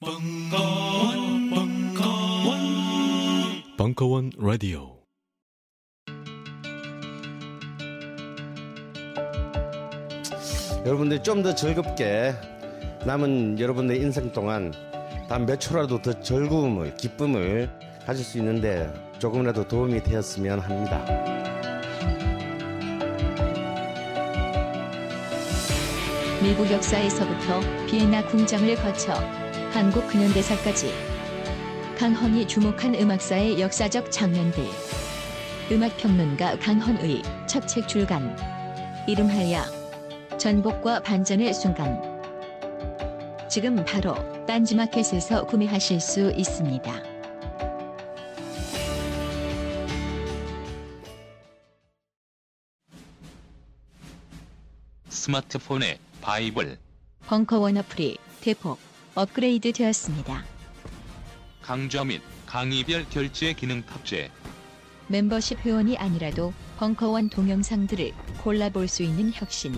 벙커원, 벙커원, 벙커원 라디오. 여러분들이 좀더 즐겁게 남은 여러분의 인생 동안 단 몇 초라도 더 즐거움을 기쁨을 가질 수 있는데 조금이라도 도움이 되었으면 합니다. 미국 역사에서부터 비엔나 궁정을 거쳐 한국 근현대사까지. 강헌이 주목한 음악사의 역사적 장면들. 음악평론가 강헌의 첫 책 출간. 이름하여 전복과 반전의 순간. 지금 바로 딴지마켓에서 구매하실 수 있습니다. 스마트폰에 바이블, 벙커원 어플이 대폭 업그레이드 되었습니다. 강좌 및 강의별 결제 기능 탑재. 멤버십 회원이 아니라도 벙커원 동영상들을 골라볼 수 있는 혁신.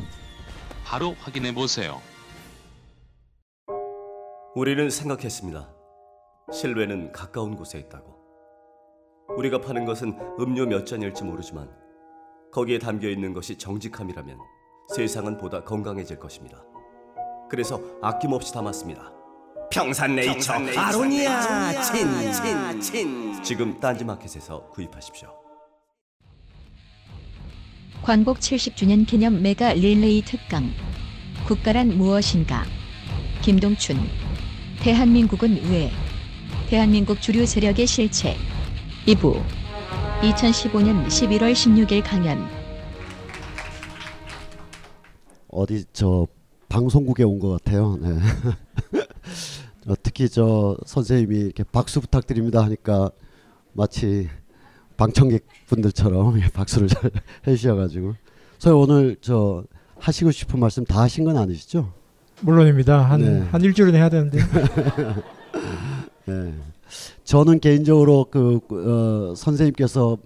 바로 확인해 보세요. 우리는 생각했습니다. 실외는 가까운 곳에 있다고. 우리가 파는 것은 음료 몇 잔일지 모르지만 거기에 담겨 있는 것이 정직함이라면 세상은 보다 건강해질 것입니다. 그래서 아낌없이 담았습니다. 평산네이처, 아로니아 친친친 지금 딴지마켓에서 구입하십시오. 광복 70주년 기념 메가 릴레이 특강. 국가란 무엇인가? 김동춘. 대한민국은 왜? 대한민국 주류 세력의 실체. 2부. 2015년 11월 16일 강연. 어디 저 방송국에 온 것 같아요. 네. 어, 특히 저 선생님이 이렇게 박수 부탁드립니다 하니까 마치 방청객 분들처럼 박수를 잘 해주셔가지고 선생님 오늘 저 하시고 싶은 말씀 다 하신 건 아니시죠? 물론입니다. 한, 네. 한 일주일은 해야 되는데. 네. 저는 개인적으로 그 어, 선생님께서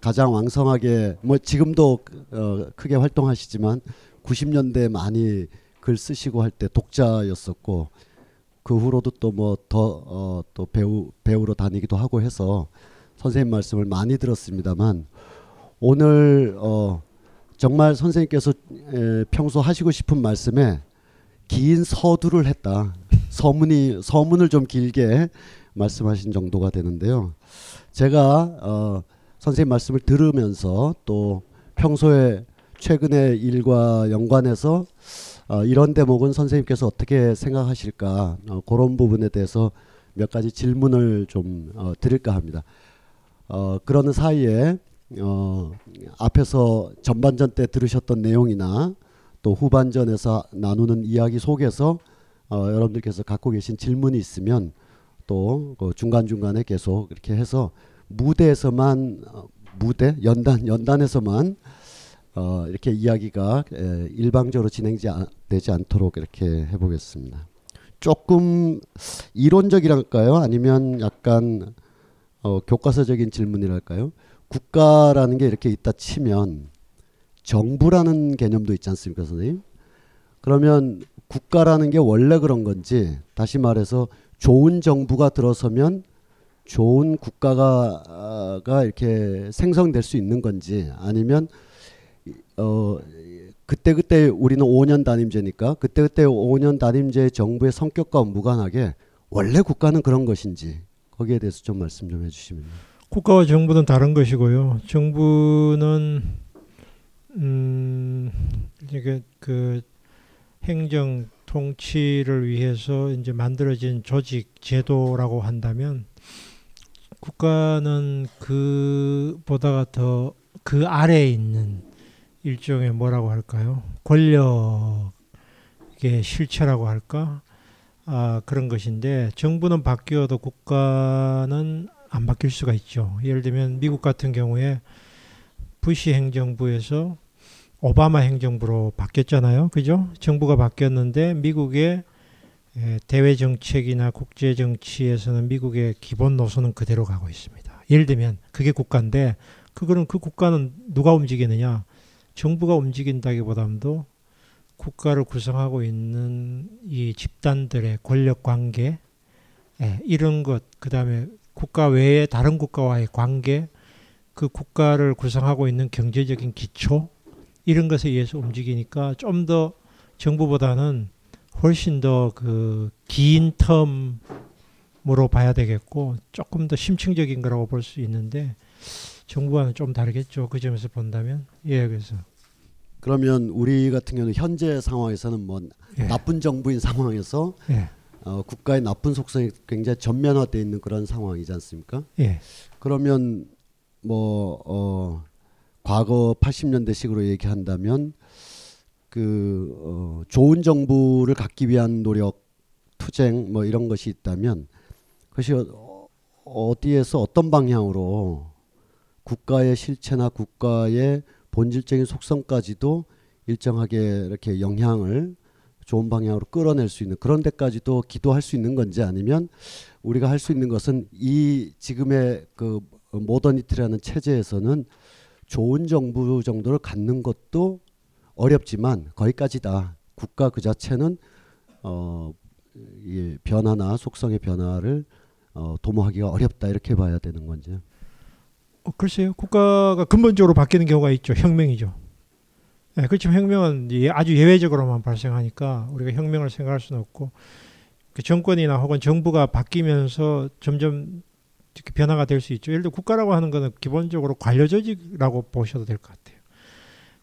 가장 왕성하게 뭐 지금도 어, 크게 활동하시지만 90년대 많이 글 쓰시고 할 때 독자였었고 그 후로도 또 뭐더 어, 또 배우 배우로 다니기도 하고 해서 선생님 말씀을 많이 들었습니다만 오늘 어, 정말 선생님께서 에, 평소 하시고 싶은 말씀에 긴 서두를 했다. 서문이 서문을 좀 길게 말씀하신 정도가 되는데요. 제가 어, 선생님 말씀을 들으면서 또 평소에 최근의 일과 연관해서 어, 이런 대목은 선생님께서 어떻게 생각하실까 어, 그런 부분에 대해서 몇 가지 질문을 좀 어, 드릴까 합니다. 어, 그러는 사이에 어, 앞에서 전반전 때 들으셨던 내용이나 또 후반전에서 나누는 이야기 속에서 어, 여러분들께서 갖고 계신 질문이 있으면 또 그 중간 중간에 계속 이렇게 해서 무대에서만 어, 무대 연단 연단에서만 어, 이렇게 이야기가 에, 일방적으로 진행되지 않도록 이렇게 해보겠습니다. 조금 이론적이랄까요? 아니면 약간 어, 교과서적인 질문이랄까요? 국가라는 게 이렇게 있다 치면 정부라는 개념도 있지 않습니까, 선생님? 그러면 국가라는 게 원래 그런 건지 다시 말해서 좋은 정부가 들어서면 좋은 국가가 가 이렇게 생성될 수 있는 건지 아니면 어 그때 그때 우리는 5년 단임제니까 그때 그때 5년 단임제 정부의 성격과 무관하게 원래 국가는 그런 것인지 거기에 대해서 좀 말씀 좀 해주시면. 국가와 정부는 다른 것이고요. 정부는 음 이게 그 행정 통치를 위해서 이제 만들어진 조직 제도라고 한다면 국가는 그보다가 더 그 아래에 있는 일종의 뭐라고 할까요? 권력의 실체라고 할까? 아, 그런 것인데 정부는 바뀌어도 국가는 안 바뀔 수가 있죠. 예를 들면 미국 같은 경우에 부시 행정부에서 오바마 행정부로 바뀌었잖아요. 그죠? 정부가 바뀌었는데 미국의 에, 대외 정책이나 국제 정치에서는 미국의 기본 노선은 그대로 가고 있습니다. 예를 들면 그게 국가인데 그거는 그 국가는 누가 움직이느냐? 정부가 움직인다기보다도 국가를 구성하고 있는 이 집단들의 권력 관계 예, 이런 것 그다음에 국가 외의 다른 국가와의 관계 그 국가를 구성하고 있는 경제적인 기초 이런 것에 의해서 움직이니까 좀 더 정부보다는 훨씬 더 그 긴 텀으로 봐야 되겠고 조금 더 심층적인 거라고 볼 수 있는데 정부와는 좀 다르겠죠 그 점에서 본다면 예 그래서 그러면 우리 같은 경우는 현재 상황에서는 뭐 예. 나쁜 정부인 상황에서 예. 어, 국가의 나쁜 속성이 굉장히 전면화되어 있는 그런 상황이지 않습니까? 예. 그러면 뭐 어, 과거 80년대식으로 얘기한다면 그 어, 좋은 정부를 갖기 위한 노력, 투쟁 뭐 이런 것이 있다면 그것이 어, 어디에서 어떤 방향으로 국가의 실체나 국가의 본질적인 속성까지도 일정하게 이렇게 영향을 좋은 방향으로 끌어낼 수 있는 그런 데까지도 기도할 수 있는 건지 아니면 우리가 할 수 있는 것은 이 지금의 그 모더니티라는 체제에서는 좋은 정부 정도를 갖는 것도 어렵지만 거기까지다. 국가 그 자체는 어, 이 변화나 속성의 변화를 어, 도모하기가 어렵다 이렇게 봐야 되는 건지. 어, 글쎄요. 국가가 근본적으로 바뀌는 경우가 있죠. 혁명이죠. 예, 그렇지만 혁명은 예- 아주 예외적으로만 발생하니까 우리가 혁명을 생각할 수는 없고 그 정권이나 혹은 정부가 바뀌면서 점점 이렇게 변화가 될 수 있죠. 예를 들어 국가라고 하는 것은 기본적으로 관료 조직이라고 보셔도 될 것 같아요.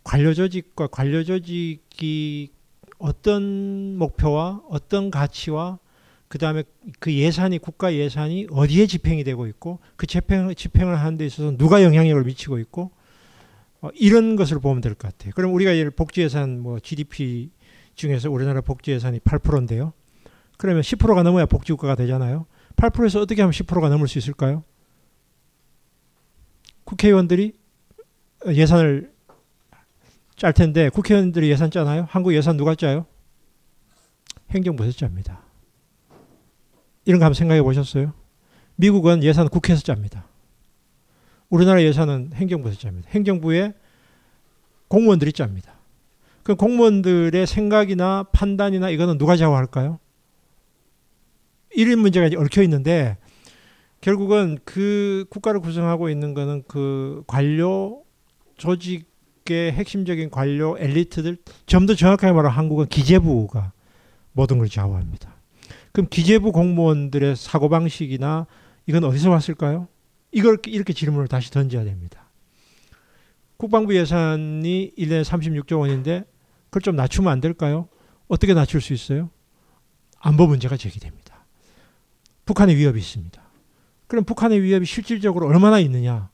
관료 조직과 관료 조직이 어떤 목표와 어떤 가치와 그 다음에 그 예산이 국가 예산이 어디에 집행이 되고 있고 그 집행 집행을 하는 데 있어서 누가 영향력을 미치고 있고 어, 이런 것을 보면 될 것 같아요. 그럼 우리가 예를 복지 예산 뭐 GDP 중에서 우리나라 복지 예산이 8%인데요. 그러면 10%가 넘어야 복지 국가가 되잖아요. 8%에서 어떻게 하면 10%가 넘을 수 있을까요? 국회의원들이 예산을 짤 텐데 국회의원들이 예산 짜나요? 한국 예산 누가 짜요? 행정부에서 짭니다. 이런 거 한번 생각해 보셨어요? 미국은 예산 국회에서 짭니다. 우리나라 예산은 행정부에서 짭니다. 행정부에 공무원들이 짭니다. 그 공무원들의 생각이나 판단이나 이거는 누가 좌우할까요? 이런 문제가 이제 얽혀 있는데 결국은 그 국가를 구성하고 있는 거는 그 관료 조직의 핵심적인 관료 엘리트들 좀 더 정확하게 말하면 한국은 기재부가 모든 걸 좌우합니다. 그럼 기재부 공무원들의 사고 방식이나 이건 어디서 왔을까요? 이걸 이렇게 질문을 다시 던져야 됩니다. 국방부 예산이 1년에 36조 원인데 그걸 좀 낮추면 안 될까요? 어떻게 낮출 수 있어요? 안보 문제가 제기됩니다. 북한의 위협이 있습니다. 그럼 북한의 위협이 실질적으로 얼마나 있느냐?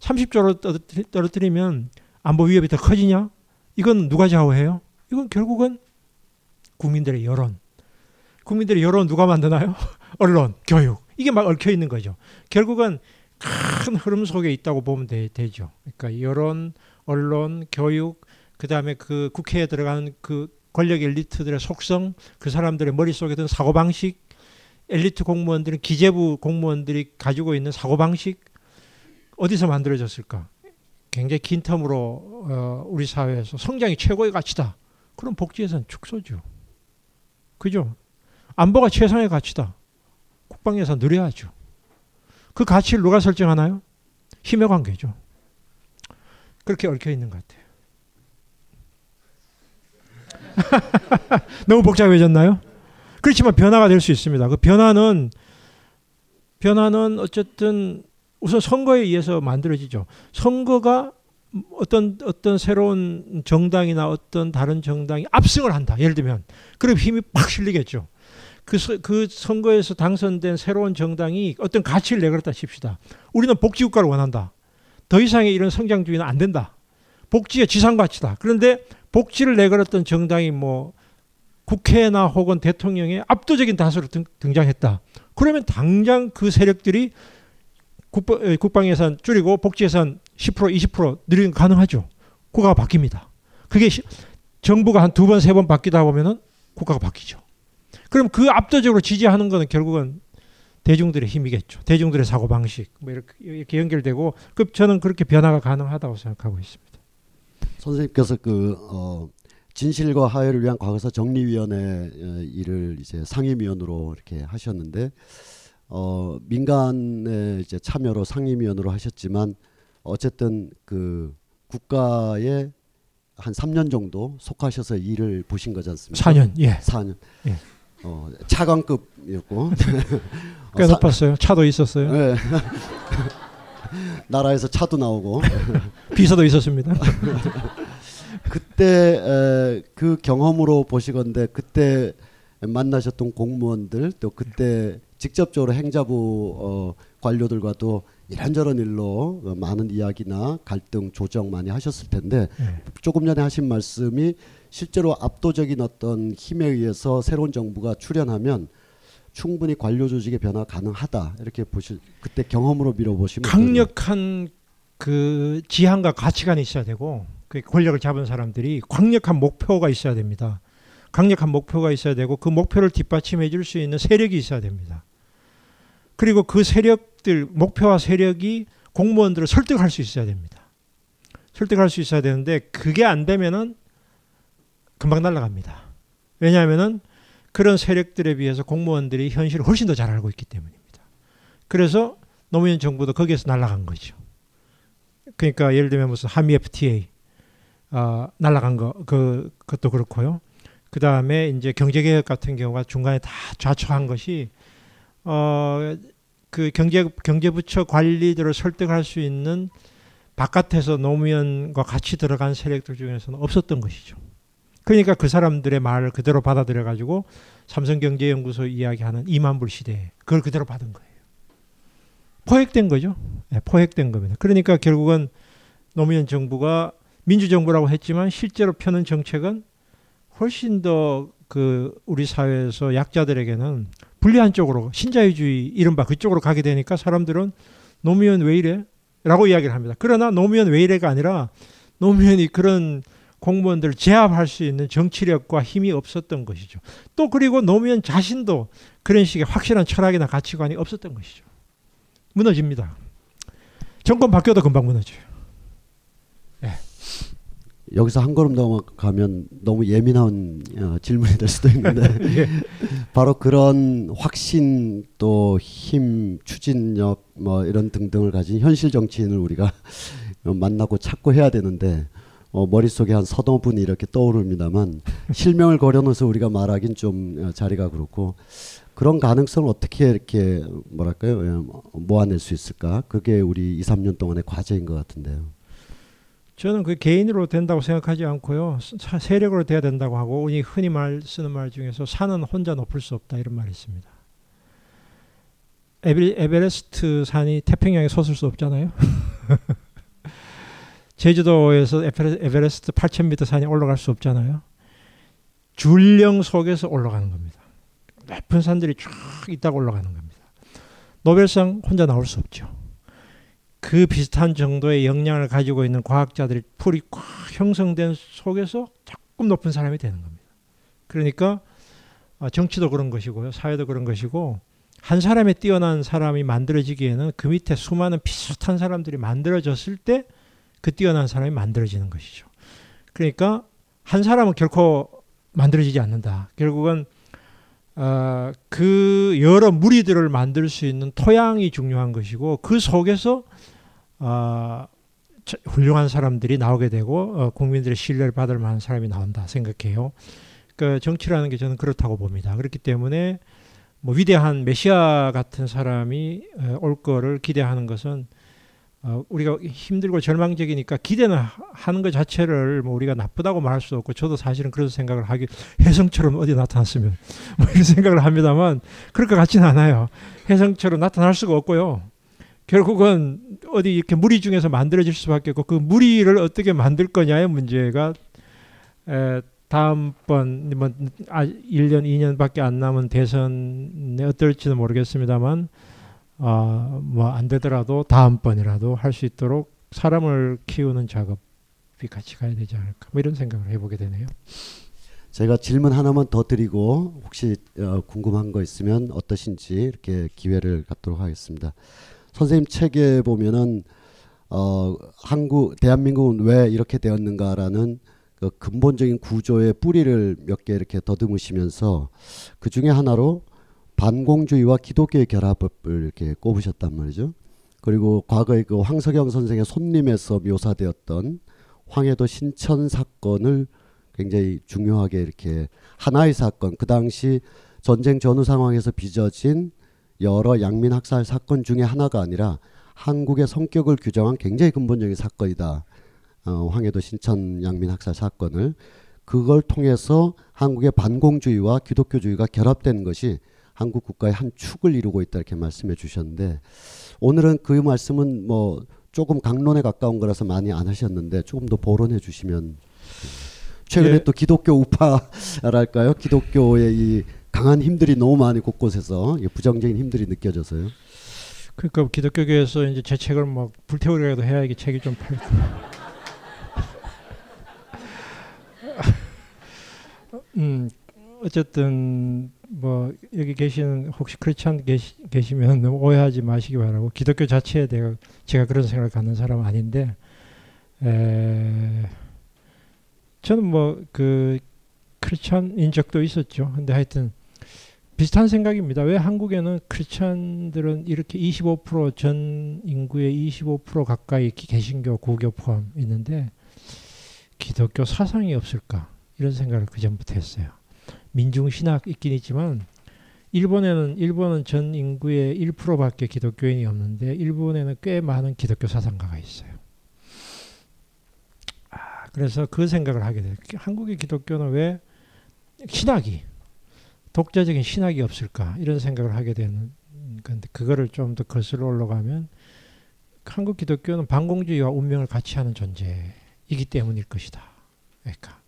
30조로 떨어뜨리- 떨어뜨리면 안보 위협이 더 커지냐? 이건 누가 좌우해요? 이건 결국은 국민들의 여론. 국민들의 여론 누가 만드나요? 언론, 교육. 이게 막 얽혀 있는 거죠. 결국은 큰 흐름 속에 있다고 보면 되, 죠 그러니까 여론, 언론, 교육, 그 다음에 그 국회에 들어가는 그 권력 엘리트들의 속성, 그 사람들의 머릿속에 든 사고방식, 엘리트 공무원들은 기재부 공무원들이 가지고 있는 사고방식, 어디서 만들어졌을까? 굉장히 긴 텀으로 어, 우리 사회에서 성장이 최고의 가치다. 그럼 복지예산 축소죠. 그죠? 안보가 최상의 가치다. 국방예산 늘려야죠. 그 가치를 누가 설정하나요? 힘의 관계죠. 그렇게 얽혀 있는 것 같아요. 너무 복잡해졌나요? 그렇지만 변화가 될 수 있습니다. 그 변화는 변화는 어쨌든 우선 선거에 의해서 만들어지죠. 선거가 어떤 어떤 새로운 정당이나 어떤 다른 정당이 압승을 한다. 예를 들면 그럼 힘이 팍 실리겠죠. 그, 서- 그 선거에서 당선된 새로운 정당이 어떤 가치를 내걸었다 칩시다. 우리는 복지국가를 원한다. 더 이상의 이런 성장주의는 안 된다. 복지의 지상가치다. 그런데 복지를 내걸었던 정당이 뭐 국회나 혹은 대통령의 압도적인 다수로 등, 등장했다. 그러면 당장 그 세력들이 국방, 에, 국방예산 줄이고 복지 예산 10% 20% 늘리는 거 가능하죠. 국가가 바뀝니다. 그게 시- 정부가 한 두 번 세 번 바뀌다 보면은 국가가 바뀌죠. 그럼 그 압도적으로 지지하는 거는 결국은 대중들의 힘이겠죠. 대중들의 사고 방식 뭐 이렇게, 이렇게 연결되고 그 저는 그렇게 변화가 가능하다고 생각하고 있습니다. 선생님께서 그 어, 진실과 화해를 위한 과거사 정리위원회 어, 일을 이제 상임위원으로 이렇게 하셨는데 어, 민간의 이제 참여로 상임위원으로 하셨지만 어쨌든 그 국가에 한 3년 정도 속하셔서 일을 보신 거지 않습니까? 4년. 예. 4년. 예. 어, 차관급이었고 꽤 어, 사- 높았어요. 차도 있었어요. 네. 나라에서 차도 나오고 비서도 있었습니다. 그때 에, 그 경험으로 보시건데 그때 만나셨던 공무원들 또 그때 직접적으로 행자부 어, 관료들과도 이런저런 일로 어, 많은 이야기나 갈등 조정 많이 하셨을 텐데 예. 조금 전에 하신 말씀이 실제로 압도적인 어떤 힘에 의해서 새로운 정부가 출현하면 충분히 관료 조직의 변화 가능하다 이렇게 보실 그때 경험으로 밀어보시면 강력한 그 지향과 가치관이 있어야 되고 그 권력을 잡은 사람들이 강력한 목표가 있어야 됩니다. 강력한 목표가 있어야 되고 그 목표를 뒷받침해 줄 수 있는 세력이 있어야 됩니다. 그리고 그 세력들 목표와 세력이 공무원들을 설득할 수 있어야 됩니다. 설득할 수 있어야 되는데 그게 안 되면은 금방 날아갑니다. 왜냐하면은 그런 세력들에 비해서 공무원들이 현실을 훨씬 더 잘 알고 있기 때문입니다. 그래서 노무현 정부도 거기에서 날아간 거죠. 그러니까 예를 들면 무슨 한미 FTA 아, 날아간 거 그 그것도 그렇고요. 그 다음에 이제 경제개혁 같은 경우가 중간에 다 좌초한 것이 어 그 경제 경제부처 관리들을 설득할 수 있는 바깥에서 노무현과 같이 들어간 세력들 중에서는 없었던 것이죠. 그러니까 그 사람들의 말을 그대로 받아들여 가지고 삼성경제연구소 이야기하는 2만 불 시대 그걸 그대로 받은 거예요. 포획된 거죠. 네, 포획된 겁니다. 그러니까 결국은 노무현 정부가 민주정부라고 했지만 실제로 펴는 정책은 훨씬 더 그 우리 사회에서 약자들에게는 불리한 쪽으로 신자유주의 이른바 그쪽으로 가게 되니까 사람들은 노무현 왜 이래? 라고 이야기를 합니다. 그러나 노무현 왜 이래가 아니라 노무현이 그런 공무원들을 제압할 수 있는 정치력과 힘이 없었던 것이죠. 또 그리고 노무현 자신도 그런 식의 확실한 철학이나 가치관이 없었던 것이죠. 무너집니다. 정권 바뀌어도 금방 무너져요. 여기서 한 걸음 넘어가면 너무 예민한 어, 질문이 될 수도 있는데 바로 그런 확신 또 힘 추진력 뭐 이런 등등을 가진 현실 정치인을 우리가 만나고 찾고 해야 되는데 어, 머릿속에 한 서너 분이 이렇게 떠오릅니다만 실명을 걸어놓아서 우리가 말하긴 좀 어, 자리가 그렇고 그런 가능성을 어떻게 이렇게 뭐랄까요 예, 모아낼 수 있을까 그게 우리 2, 3년 동안의 과제인 것 같은데요. 저는 그 개인으로 된다고 생각하지 않고요. 사- 세력으로 돼야 된다고 하고 우리 흔히 말 쓰는 말 중에서 산은 혼자 높을 수 없다 이런 말이 있습니다. 에베, 에베레스트 산이 태평양에 솟을 수 없잖아요. 제주도에서 에베레- 에베레스트 8,000m 산이 올라갈 수 없잖아요. 준령 속에서 올라가는 겁니다. 높은 산들이 쫙 있다가 올라가는 겁니다. 노벨상 혼자 나올 수 없죠. 그 비슷한 정도의 역량을 가지고 있는 과학자들이 풀이 꽉 형성된 속에서 조금 높은 사람이 되는 겁니다. 그러니까 아, 정치도 그런 것이고요, 사회도 그런 것이고 한 사람의 뛰어난 사람이 만들어지기에는 그 밑에 수많은 비슷한 사람들이 만들어졌을 때 그 뛰어난 사람이 만들어지는 것이죠. 그러니까 한 사람은 결코 만들어지지 않는다. 결국은 어, 그 여러 무리들을 만들 수 있는 토양이 중요한 것이고 그 속에서 어, 저- 훌륭한 사람들이 나오게 되고 어, 국민들의 신뢰를 받을 만한 사람이 나온다 생각해요. 그 정치라는 게 저는 그렇다고 봅니다. 그렇기 때문에 뭐 위대한 메시아 같은 사람이 어, 올 거를 기대하는 것은 어, 우리가 힘들고 절망적이니까 기대는 하- 하는 것 자체를 뭐 우리가 나쁘다고 말할 수 없고 저도 사실은 그런 생각을 하기 혜성처럼 어디 나타났으면 뭐 이런 생각을 합니다만 그럴 것 같지는 않아요. 혜성처럼 나타날 수가 없고요. 결국은 어디 이렇게 무리 중에서 만들어질 수밖에 없고 그 무리를 어떻게 만들 거냐의 문제가 에, 다음번 뭐 아, 1년 2년밖에 안 남은 대선에 어떨지는 모르겠습니다만 아, 뭐안 되더라도 다음번이라도 할 수 있도록 사람을 키우는 작업이 같이 가야 되지 않을까 뭐 이런 생각을 해보게 되네요. 제가 질문 하나만 더 드리고 혹시 어, 궁금한 거 있으면 어떠신지 이렇게 기회를 갖도록 하겠습니다. 선생님 책에 보면은 어, 한국 대한민국은 왜 이렇게 되었는가라는 그 근본적인 구조의 뿌리를 몇 개 이렇게 더듬으시면서 그 중에 하나로 반공주의와 기독교의 결합을 이렇게 꼽으셨단 말이죠. 그리고 과거에 그 황석영 선생의 손님에서 묘사되었던 황해도 신천 사건을 굉장히 중요하게 이렇게 하나의 사건 그 당시 전쟁 전후 상황에서 빚어진 여러 양민 학살 사건 중에 하나가 아니라 한국의 성격을 규정한 굉장히 근본적인 사건이다. 어, 황해도 신천 양민 학살 사건을 그걸 통해서 한국의 반공주의와 기독교주의가 결합된 것이 한국 국가의 한 축을 이루고 있다 이렇게 말씀해 주셨는데 오늘은 그 말씀은 뭐 조금 강론에 가까운 거라서 많이 안 하셨는데 조금 더 보론해 주시면 최근에 예. 또 기독교 우파랄까요 기독교의 이 강한 힘들이 너무 많이 곳곳에서 이 부정적인 힘들이 느껴져서요. 그러니까 기독교계에서 이제 제 책을 막 불태우려고 해야 이게 책이 좀 팔. 음 어쨌든 뭐 여기 계시는 혹시 크리스찬 계시, 계시면 오해하지 마시기 바라고 기독교 자체에 대해 제가 그런 생각을 갖는 사람은 아닌데 에, 저는 뭐 그 크리스찬인 적도 있었죠. 근데 하여튼 비슷한 생각입니다. 왜 한국에는 크리스찬들은 이렇게 25%전 인구의 25% 가까이 기- 개신교, 구교 포함 있는데 기독교 사상이 없을까 이런 생각을 그 전부터 했어요. 민중 신학 있긴 있지만 일본에는 일본은 전 인구의 1%밖에 기독교인이 없는데 일본에는 꽤 많은 기독교 사상가가 있어요. 아, 그래서 그 생각을 하게 돼요. 한국의 기독교는 왜 신학이 독자적인 신학이 없을까 이런 생각을 하게 되는 건데 그거를 좀 더 거슬러 올라가면 한국 기독교는 반공주의와 운명을 같이 하는 존재이기 때문일 것이다. 그러니까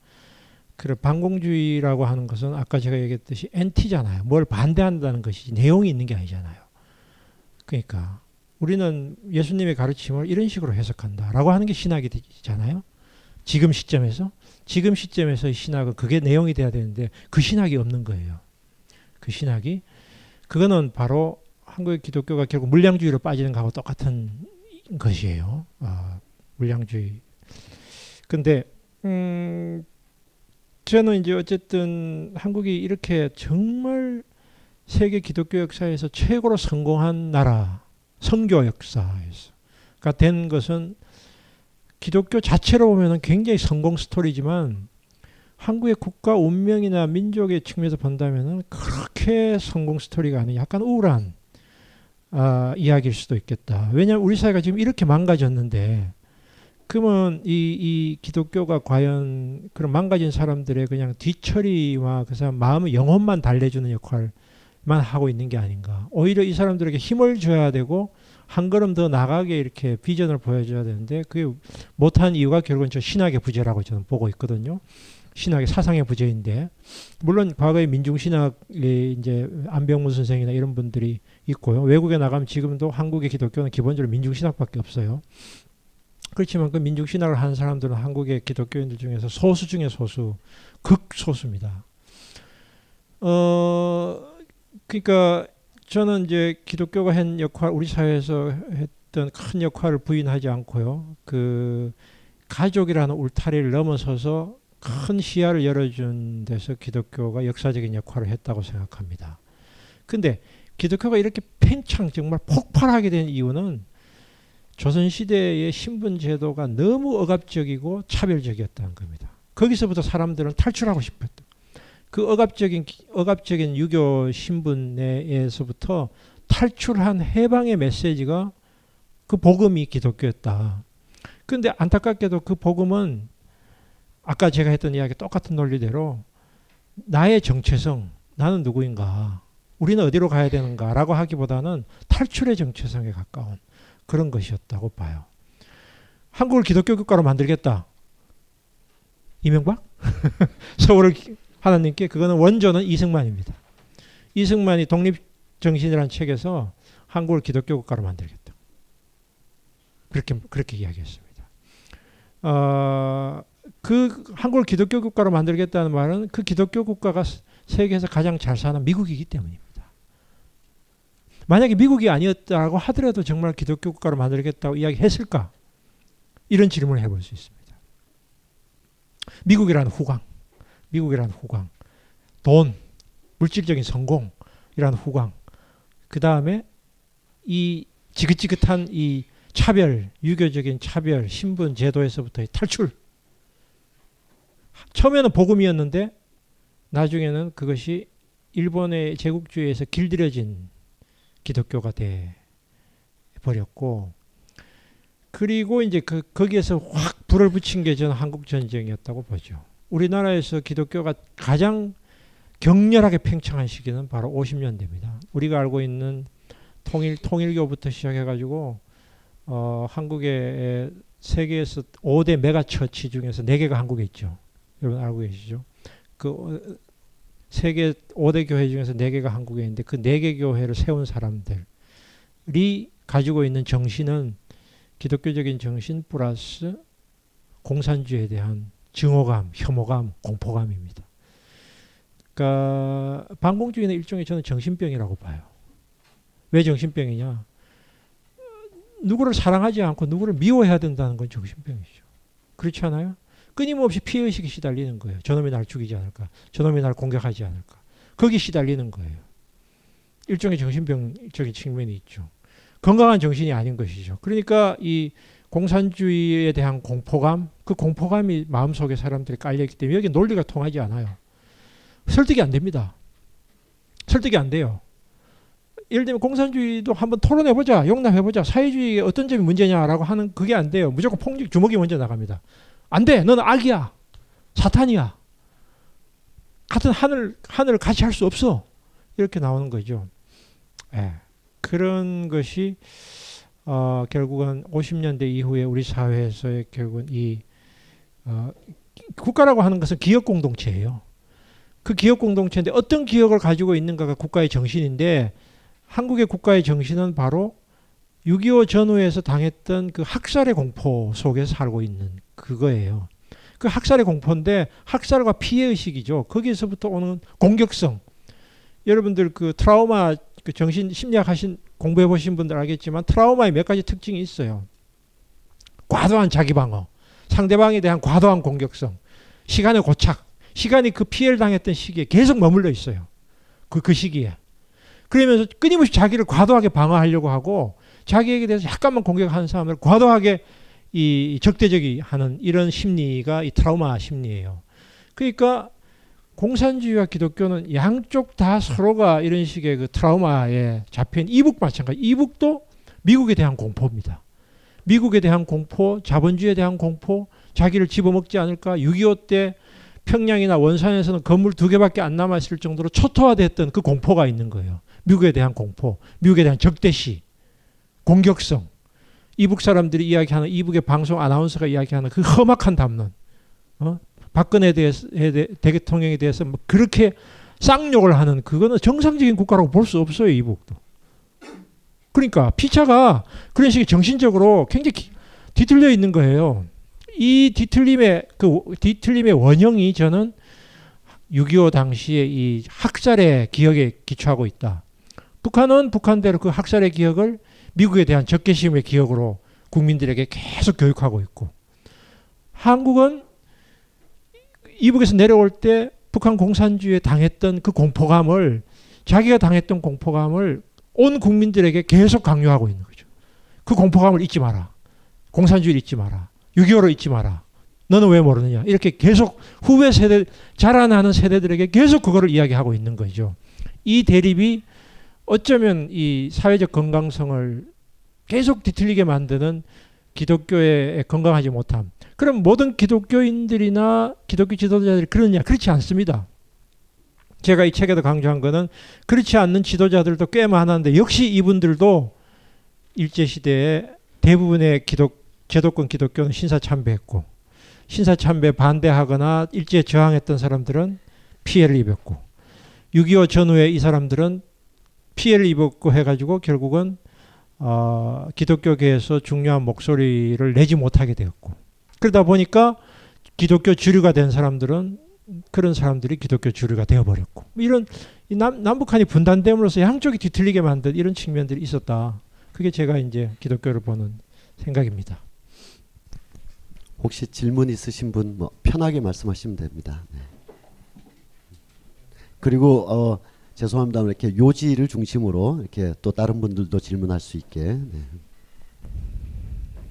그 반공주의라고 하는 것은 아까 제가 얘기했듯이 엔티잖아요. 뭘 반대한다는 것이 내용이 있는 게 아니잖아요. 그러니까 우리는 예수님의 가르침을 이런 식으로 해석한다라고 하는 게 신학이잖아요. 지금 시점에서 지금 시점에서의 신학은 그게 내용이 돼야 되는데 그 신학이 없는 거예요. 그 신학이 그거는 바로 한국의 기독교가 결국 물량주의로 빠지는 거하고 똑같은 것이에요. 아, 물량주의. 근데 음 저는 이제 어쨌든 한국이 이렇게 정말 세계 기독교 역사에서 최고로 성공한 나라 선교 역사에서 그러니까 된 것은 기독교 자체로 보면은 굉장히 성공 스토리지만 한국의 국가 운명이나 민족의 측면에서 본다면은 그렇게 성공 스토리가 아닌 약간 우울한 아, 이야기일 수도 있겠다. 왜냐하면 우리 사회가 지금 이렇게 망가졌는데 그러면 이, 이 기독교가 과연 그런 망가진 사람들의 그냥 뒤처리와 그 사람 마음의 영혼만 달래주는 역할만 하고 있는 게 아닌가. 오히려 이 사람들에게 힘을 줘야 되고 한 걸음 더 나가게 이렇게 비전을 보여줘야 되는데 그게 못한 이유가 결국은 저 신학의 부재라고 저는 보고 있거든요. 신학의 사상의 부재인데 물론 과거에 민중 신학의 이제 안병문 선생이나 이런 분들이 있고요. 외국에 나가면 지금도 한국의 기독교는 기본적으로 민중 신학밖에 없어요. 그렇지만 그 민중 신학을 하는 사람들은 한국의 기독교인들 중에서 소수 중에 소수, 극소수입니다. 어 그러니까 저는 이제 기독교가 한 역할, 우리 사회에서 했던 큰 역할을 부인하지 않고요. 그 가족이라는 울타리를 넘어서서 큰 시야를 열어준 데서 기독교가 역사적인 역할을 했다고 생각합니다. 근데 기독교가 이렇게 팽창 정말 폭발하게 된 이유는 조선시대의 신분 제도가 너무 억압적이고 차별적이었다는 겁니다. 거기서부터 사람들은 탈출하고 싶었다. 그 억압적인 억압적인 유교 신분에서부터 탈출한 해방의 메시지가 그 복음이 기독교였다. 근데 안타깝게도 그 복음은 아까 제가 했던 이야기 똑같은 논리대로 나의 정체성, 나는 누구인가, 우리는 어디로 가야 되는가라고 하기보다는 탈출의 정체성에 가까운 그런 것이었다고 봐요. 한국을 기독교 국가로 만들겠다. 이명박? 서울을 하나님께 그거는 원조는 이승만입니다. 이승만이 독립정신이라는 책에서 한국을 기독교 국가로 만들겠다. 그렇게 그렇게 이야기했습니다. 어, 그 한국을 기독교 국가로 만들겠다는 말은 그 기독교 국가가 세계에서 가장 잘 사는 미국이기 때문입니다. 만약에 미국이 아니었다고 하더라도 정말 기독교 국가로 만들겠다고 이야기했을까? 이런 질문을 해볼 수 있습니다. 미국이라는 후광, 미국이라는 후광, 돈, 물질적인 성공이라는 후광. 그 다음에 이 지긋지긋한 이 차별, 유교적인 차별, 신분 제도에서부터의 탈출. 처음에는 복음이었는데 나중에는 그것이 일본의 제국주의에서 길들여진 기독교가 돼 버렸고 그리고 이제 그 거기에서 확 불을 붙인 게 저는 한국 전쟁이었다고 보죠. 우리나라에서 기독교가 가장 격렬하게 팽창한 시기는 바로 50년대입니다. 우리가 알고 있는 통일 통일교부터 시작해 가지고 어, 한국의 세계에서 5대 메가 처치 중에서 4개가 한국에 있죠. 여러분 알고 계시죠? 그 어, 세계 5대 교회 중에서 4개가 한국에 있는데 그 4개 교회를 세운 사람들이 가지고 있는 정신은 기독교적인 정신 플러스 공산주의에 대한 증오감, 혐오감, 공포감입니다. 그러니까 반공주의는 일종의 저는 정신병이라고 봐요. 왜 정신병이냐? 누구를 사랑하지 않고 누구를 미워해야 된다는 건 정신병이죠. 그렇지 않아요? 끊임없이 피해의식이 시달리는 거예요. 저놈이 날 죽이지 않을까? 저놈이 날 공격하지 않을까? 거기 시달리는 거예요. 일종의 정신병적인 측면이 있죠. 건강한 정신이 아닌 것이죠. 그러니까 이 공산주의에 대한 공포감, 그 공포감이 마음속에 사람들이 깔려있기 때문에 여기 논리가 통하지 않아요. 설득이 안 됩니다. 설득이 안 돼요. 예를 들면 공산주의도 한번 토론해보자, 용납해보자, 사회주의의 어떤 점이 문제냐라고 하는 그게 안 돼요. 무조건 폭력, 주먹이 먼저 나갑니다. 안 돼! 너는 악이야! 사탄이야! 같은 하늘, 하늘을 같이 할 수 없어! 이렇게 나오는 거죠. 예. 그런 것이 어, 결국은 50년대 이후에 우리 사회에서의 결국은 이 어, 국가라고 하는 것은 기업 공동체예요. 그 기업 공동체인데 어떤 기업을 가지고 있는가가 국가의 정신인데 한국의 국가의 정신은 바로 6.25 전후에서 당했던 그 학살의 공포 속에서 살고 있는 그거예요. 그 학살의 공포인데 학살과 피해 의식이죠. 거기에서부터 오는 공격성. 여러분들 그 트라우마 그 정신 심리학 하신 공부해 보신 분들 알겠지만 트라우마의 몇 가지 특징이 있어요. 과도한 자기 방어, 상대방에 대한 과도한 공격성, 시간의 고착, 시간이 그 피해를 당했던 시기에 계속 머물러 있어요. 그, 그 시기에. 그러면서 끊임없이 자기를 과도하게 방어하려고 하고 자기에게 대해서 약간만 공격하는 사람을 과도하게 이 적대적이 하는 이런 심리가 이 트라우마 심리예요. 그러니까 공산주의와 기독교는 양쪽 다 서로가 이런 식의 그 트라우마에 잡힌 이북 마찬가지. 이북도 미국에 대한 공포입니다. 미국에 대한 공포, 자본주의에 대한 공포, 자기를 집어먹지 않을까. 6.25 때 평양이나 원산에서는 건물 두 개밖에 안 남았을 정도로 초토화됐던 그 공포가 있는 거예요. 미국에 대한 공포, 미국에 대한 적대시, 공격성. 이북 사람들이 이야기하는 이북의 방송 아나운서가 이야기하는 그 험악한 담론. 어? 박근혜 대해서, 대통령에 대해서 뭐 그렇게 쌍욕을 하는 그거는 정상적인 국가라고 볼 수 없어요 이북도. 그러니까 피차가 그런 식의 정신적으로 굉장히 뒤틀려 있는 거예요. 이 뒤틀림의 그 뒤틀림의 원형이 저는 6.25 당시에 이 학살의 기억에 기초하고 있다. 북한은 북한대로 그 학살의 기억을 미국에 대한 적개심의 기억으로 국민들에게 계속 교육하고 있고 한국은 이북에서 내려올 때 북한 공산주의에 당했던 그 공포감을 자기가 당했던 공포감을 온 국민들에게 계속 강요하고 있는 거죠. 그 공포감을 잊지 마라. 공산주의를 잊지 마라. 6.25를 잊지 마라. 너는 왜 모르느냐. 이렇게 계속 후배 세대, 자라나는 세대들에게 계속 그거를 이야기하고 있는 거죠. 이 대립이 어쩌면 이 사회적 건강성을 계속 뒤틀리게 만드는 기독교의 건강하지 못함. 그럼 모든 기독교인들이나 기독교 지도자들이 그러냐? 그렇지 않습니다. 제가 이 책에도 강조한 거는 그렇지 않는 지도자들도 꽤 많았는데 역시 이분들도 일제시대에 대부분의 기독, 제도권 기독교는 신사참배했고 신사참배 반대하거나 일제에 저항했던 사람들은 피해를 입었고 6.25 전후에 이 사람들은 피해를 입었고 해가지고 결국은 어, 기독교계에서 중요한 목소리를 내지 못하게 되었고 그러다 보니까 기독교 주류가 된 사람들은 그런 사람들이 기독교 주류가 되어버렸고 이런 남, 남북한이 분단됨으로써 양쪽이 뒤틀리게 만든 이런 측면들이 있었다. 그게 제가 이제 기독교를 보는 생각입니다. 혹시 질문 있으신 분 뭐 편하게 말씀하시면 됩니다. 네. 그리고 어 죄송합니다. 이렇게 요지를 중심으로 이렇게 또 다른 분들도 질문할 수 있게. 네.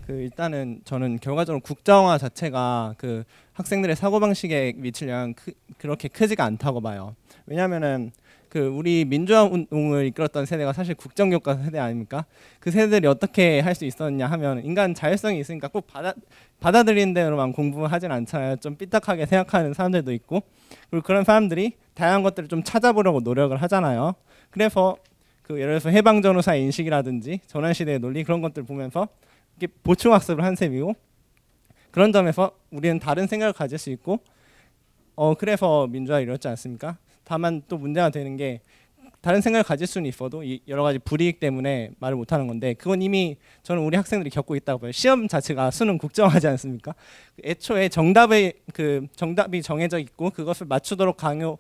그 일단은 저는 결과적으로 국정화 자체가 그 학생들의 사고 방식에 미칠 영향 크, 그렇게 크지가 않다고 봐요. 왜냐하면은 그 우리 민주화 운동을 이끌었던 세대가 사실 국정교과 세대 아닙니까? 그 세대들이 어떻게 할 수 있었냐 하면 인간 자율성이 있으니까 꼭 받아 받아들이는 대로만 공부하진 않잖아요. 좀 삐딱하게 생각하는 사람들도 있고 그리고 그런 사람들이 다양한 것들을 좀 찾아보려고 노력을 하잖아요. 그래서 그 예를 들어서 해방 전후사 인식이라든지 전환 시대의 논리 그런 것들 을 보면서 이게 보충 학습을 한 셈이고 그런 점에서 우리는 다른 생각을 가질 수 있고 어 그래서 민주화 이뤘지 않습니까? 다만 또 문제가 되는 게 다른 생각을 가질 수는 있어도 이 여러 가지 불이익 때문에 말을 못 하는 건데 그건 이미 저는 우리 학생들이 겪고 있다고 봐요. 시험 자체가 수능 국정하지 않습니까? 애초에 정답의 그 정답이 정해져 있고 그것을 맞추도록 강요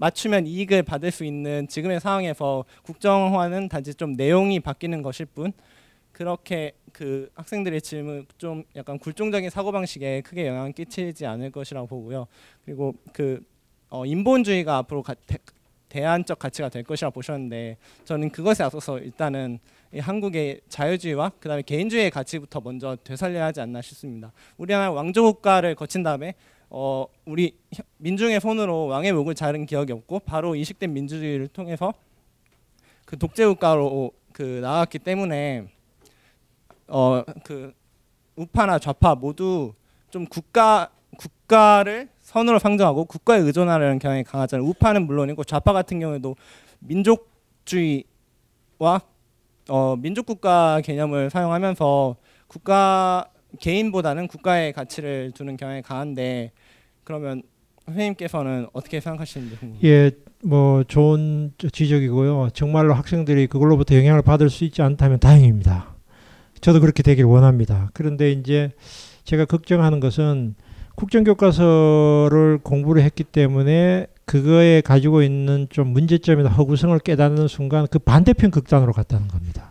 맞추면 이익을 받을 수 있는 지금의 상황에서 국정화는 단지 좀 내용이 바뀌는 것일 뿐 그렇게 그 학생들의 질문 좀 약간 굴종적인 사고 방식에 크게 영향을 끼치지 않을 것이라고 보고요. 그리고 그 어, 인본주의가 앞으로 가, 대, 대안적 가치가 될 것이라고 보셨는데 저는 그것에 앞서서 일단은 한국의 자유주의와 그다음에 개인주의의 가치부터 먼저 되살려야 하지 않나 싶습니다. 우리나라 왕조 국가를 거친 다음에 어, 우리 민중의 손으로 왕의 목을 자른 기억이 없고 바로 이식된 민주주의를 통해서 그 독재 국가로 그 나왔기 때문에 어 그 우파나 좌파 모두 좀 국가 국가를 선으로 상정하고 국가에 의존하려는 경향이 강하잖아요. 우파는 물론이고 좌파 같은 경우에도 민족주의와 어, 민족 국가 개념을 사용하면서 국가 개인보다는 국가의 가치를 두는 경향이 강한데 그러면 선생님께서는 어떻게 생각하시는지 예, 뭐 좋은 지적이고요. 정말로 학생들이 그걸로부터 영향을 받을 수 있지 않다면 다행입니다. 저도 그렇게 되길 원합니다. 그런데 이제 제가 걱정하는 것은 국정교과서를 공부를 했기 때문에 그거에 가지고 있는 좀 문제점이나 허구성을 깨닫는 순간 그 반대편 극단으로 갔다는 겁니다.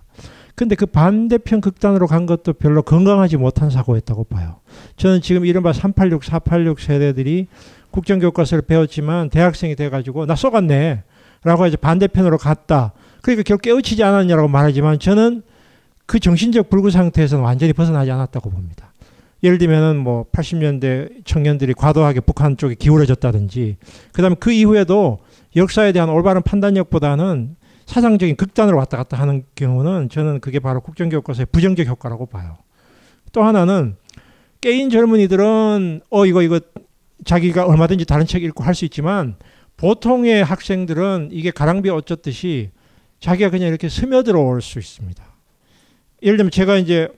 근데 그 반대편 극단으로 간 것도 별로 건강하지 못한 사고였다고 봐요. 저는 지금 이른바 386, 486 세대들이 국정교과서를 배웠지만 대학생이 돼가지고 나 쏘갔네. 라고 이제 반대편으로 갔다. 그러니까 결국 깨우치지 않았냐라고 말하지만 저는 그 정신적 불구 상태에서는 완전히 벗어나지 않았다고 봅니다. 예를 들면은 뭐 80년대 청년들이 과도하게 북한 쪽에 기울어졌다든지 그다음에 그 이후에도 역사에 대한 올바른 판단력보다는 사상적인 극단으로 왔다 갔다 하는 경우는 저는 그게 바로 국정교과서의 부정적 효과라고 봐요. 또 하나는 깨인 젊은이들은 어 이거 이거 자기가 얼마든지 다른 책 읽고 할 수 있지만 보통의 학생들은 이게 가랑비 어쩌듯이 자기가 그냥 이렇게 스며들어 올 수 있습니다. 예를 들면 제가 이제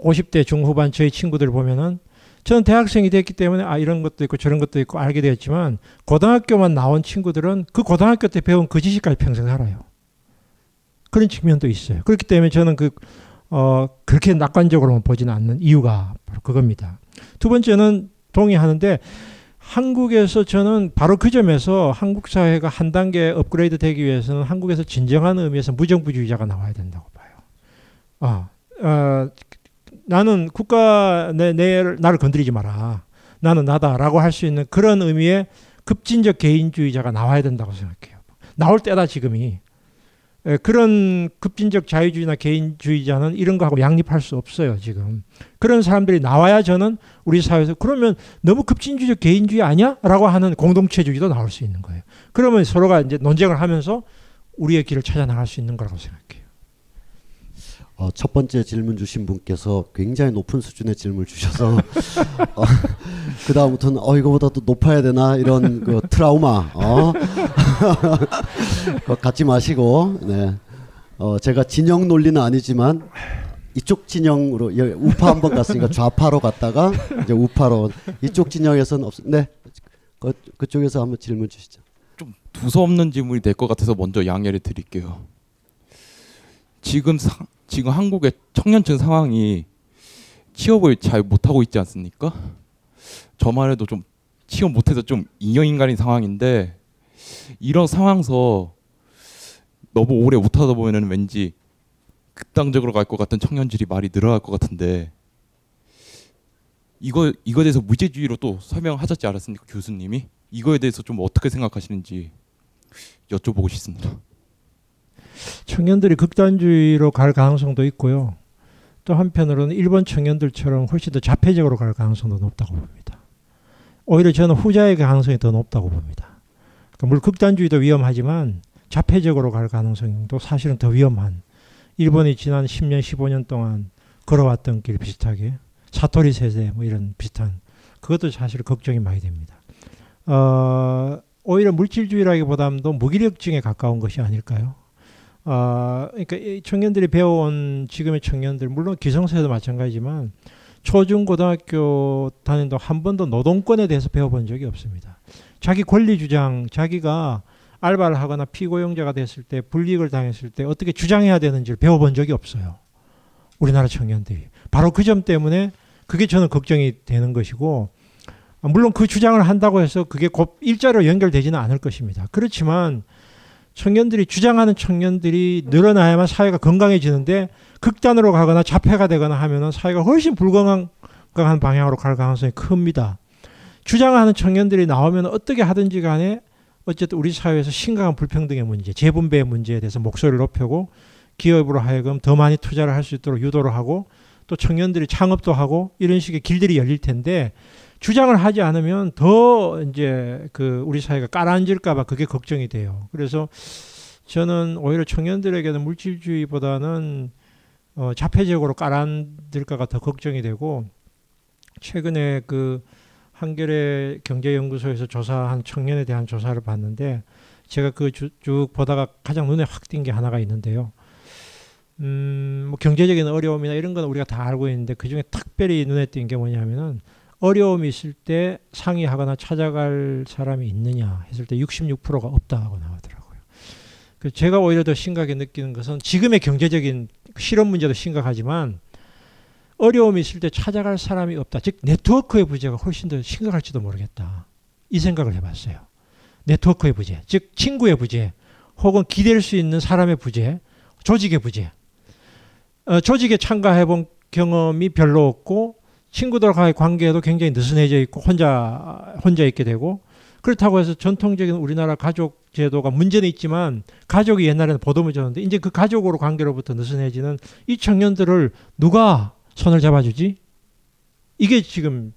50대 중후반 저희 친구들 보면은 저는 대학생이 됐기 때문에 아 이런 것도 있고 저런 것도 있고 알게 되었지만 고등학교만 나온 친구들은 그 고등학교 때 배운 그 지식까지 평생 살아요. 그런 측면도 있어요. 그렇기 때문에 저는 그 어, 그렇게 낙관적으로만 보지는 않는 이유가 바로 그겁니다. 두 번째는 동의하는데 한국에서 저는 바로 그 점에서 한국 사회가 한 단계 업그레이드 되기 위해서는 한국에서 진정한 의미에서 무정부주의자가 나와야 된다고 봐요. 아, 어, 나는 국가 내, 내 나를 건드리지 마라. 나는 나다라고 할 수 있는 그런 의미의 급진적 개인주의자가 나와야 된다고 생각해요. 나올 때다 지금이. 에, 그런 급진적 자유주의나 개인주의자는 이런 거하고 양립할 수 없어요 지금. 그런 사람들이 나와야 저는 우리 사회에서 그러면 너무 급진주의적 개인주의 아니야?라고 하는 공동체주의도 나올 수 있는 거예요. 그러면 서로가 이제 논쟁을 하면서 우리의 길을 찾아 나갈 수 있는 거라고 생각해요. 어, 첫 번째 질문 주신 분께서 굉장히 높은 수준의 질문을 주셔서 어, 그 다음부터는 어 이거보다 더 높아야 되나 이런 그 트라우마 어? 갖지 마시고 네. 어, 제가 진영 논리는 아니지만 이쪽 진영으로 우파 한 번 갔으니까 좌파로 갔다가 이제 우파로 이쪽 진영에서는 없. 네, 그, 그쪽에서 한번 질문 주시죠. 좀 두서없는 질문이 될 것 같아서 먼저 양해를 드릴게요. 지금 상, 지금 한국의 청년층 상황이 취업을 잘 못하고 있지 않습니까? 저만 해도 좀 취업 못해서 좀 인형인간인 상황인데 이런 상황서 너무 오래 못하다 보면은 왠지 극단적으로 갈 것 같은 청년들이 말이 늘어날 것 같은데 이거 이거에 대해서 무제주의로 또 설명하셨지 않았습니까 교수님이 이거에 대해서 좀 어떻게 생각하시는지 여쭤보고 싶습니다. 청년들이 극단주의로 갈 가능성도 있고요. 또 한편으로는 일본 청년들처럼 훨씬 더 자폐적으로 갈 가능성도 높다고 봅니다. 오히려 저는 후자의 가능성이 더 높다고 봅니다. 그러니까 물론 극단주의도 위험하지만 자폐적으로 갈 가능성도 사실은 더 위험한 일본이 지난 10년, 15년 동안 걸어왔던 길 비슷하게 사토리 세대 뭐 이런 비슷한 그것도 사실 걱정이 많이 됩니다. 어, 오히려 물질주의라기보다도 무기력증에 가까운 것이 아닐까요? 아, 그러니까 청년들이 배워온 지금의 청년들 물론 기성세도 마찬가지지만 초중 고등학교 다닌도 한 번도 노동권에 대해서 배워본 적이 없습니다. 자기 권리 주장, 자기가 알바를 하거나 피고용자가 됐을 때 불이익을 당했을 때 어떻게 주장해야 되는지를 배워본 적이 없어요. 우리나라 청년들이 바로 그 점 때문에 그게 저는 걱정이 되는 것이고 물론 그 주장을 한다고 해서 그게 곧 일자로 연결되지는 않을 것입니다. 그렇지만 청년들이 주장하는 청년들이 늘어나야만 사회가 건강해지는데 극단으로 가거나 자폐가 되거나 하면은 사회가 훨씬 불건강한 방향으로 갈 가능성이 큽니다. 주장하는 청년들이 나오면 어떻게 하든지 간에 어쨌든 우리 사회에서 심각한 불평등의 문제, 재분배의 문제에 대해서 목소리를 높이고 기업으로 하여금 더 많이 투자를 할 수 있도록 유도를 하고 또 청년들이 창업도 하고 이런 식의 길들이 열릴 텐데 주장을 하지 않으면 더 이제 그 우리 사회가 깔아앉을까봐 그게 걱정이 돼요. 그래서 저는 오히려 청년들에게는 물질주의보다는 어, 자폐적으로 깔아앉을까가 더 걱정이 되고 최근에 그 한겨레 경제연구소에서 조사한 청년에 대한 조사를 봤는데 제가 그쭉 보다가 가장 눈에 확 띈 게 하나가 있는데요. 음, 뭐 경제적인 어려움이나 이런 건 우리가 다 알고 있는데 그 중에 특별히 눈에 띈 게 뭐냐면은 어려움이 있을 때 상의하거나 찾아갈 사람이 있느냐 했을 때 66%가 없다고 나오더라고요. 그 제가 오히려 더 심각하게 느끼는 것은 지금의 경제적인 실업 문제도 심각하지만 어려움이 있을 때 찾아갈 사람이 없다. 즉 네트워크의 부재가 훨씬 더 심각할지도 모르겠다. 이 생각을 해봤어요. 네트워크의 부재, 즉 친구의 부재, 혹은 기댈 수 있는 사람의 부재, 조직의 부재. 어, 조직에 참가해본 경험이 별로 없고 친구들과의 관계도 굉장히 느슨해져 있고 혼자 혼자 있게 되고 그렇다고 해서 전통적인 우리나라 가족 제도가 문제는 있지만 가족이 옛날에는 보듬어줬는데 이제 그 가족으로 관계로부터 느슨해지는 이 청년들을 누가 손을 잡아주지? 이게 지금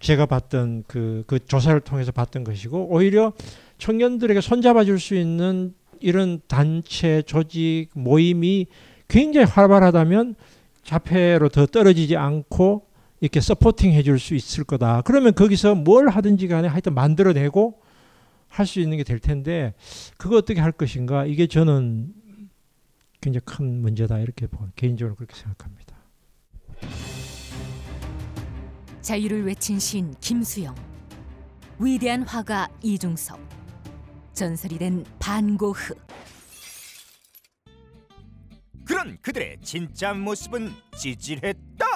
제가 봤던 그, 그 조사를 통해서 봤던 것이고 오히려 청년들에게 손잡아줄 수 있는 이런 단체, 조직, 모임이 굉장히 활발하다면 자폐로 더 떨어지지 않고 이렇게 서포팅 해줄 수 있을 거다. 그러면 거기서 뭘 하든지 간에 하여튼 만들어내고 할 수 있는 게 될 텐데 그거 어떻게 할 것인가 이게 저는 굉장히 큰 문제다 이렇게 개인적으로 그렇게 생각합니다. 자유를 외친 시 김수영 위대한 화가 이중섭 전설이 된 반고흐 그런 그들의 진짜 모습은 찌질했다.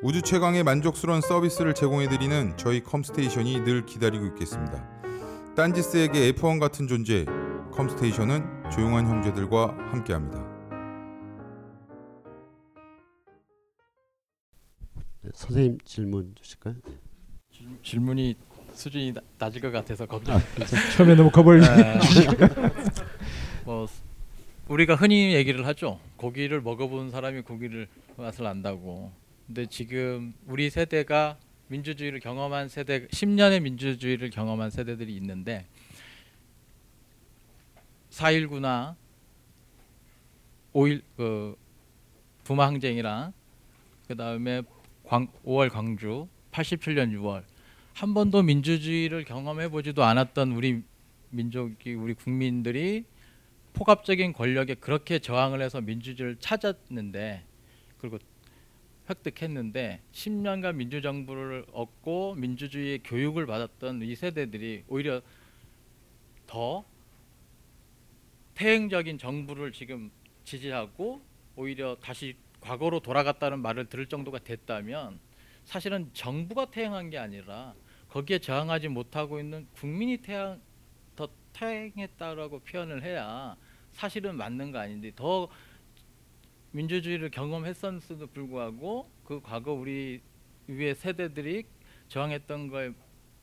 우주 최강의 만족스러운 서비스를 제공해드리는 저희 컴스테이션이 늘 기다리고 있겠습니다. 딴지스에게 F1 같은 존재, 컴스테이션은 조용한 형제들과 함께합니다. 네, 선생님 질문 주실까요? 질문이 수준이 낮을 것 같아서 걱정. 아, 처음에 너무 겁을 뭐 우리가 흔히 얘기를 하죠. 고기를 먹어본 사람이 고기를 맛을 안다고. 근데 지금 우리 세대가 민주주의를 경험한 세대 10년의 민주주의를 경험한 세대들이 있는데 4.19나 5일 그 부마 항쟁이랑 그다음에 광, 5월 광주 87년 6월 한 번도 민주주의를 경험해 보지도 않았던 우리 민족이 우리 국민들이 포갑적인 권력에 그렇게 저항을 해서 민주주의를 찾았는데 그리고 획득했는데 10년간 민주정부를 얻고 민주주의의 교육을 받았던 이 세대들이 오히려 더 태행적인 정부를 지금 지지하고 오히려 다시 과거로 돌아갔다는 말을 들을 정도가 됐다면 사실은 정부가 태행한 게 아니라 거기에 저항하지 못하고 있는 국민이 태행 더 태행했다라고 표현을 해야 사실은 맞는 거 아닌데 더 민주주의를 경험했었음에도 불구하고 그 과거 우리 위의 세대들이 저항했던 거에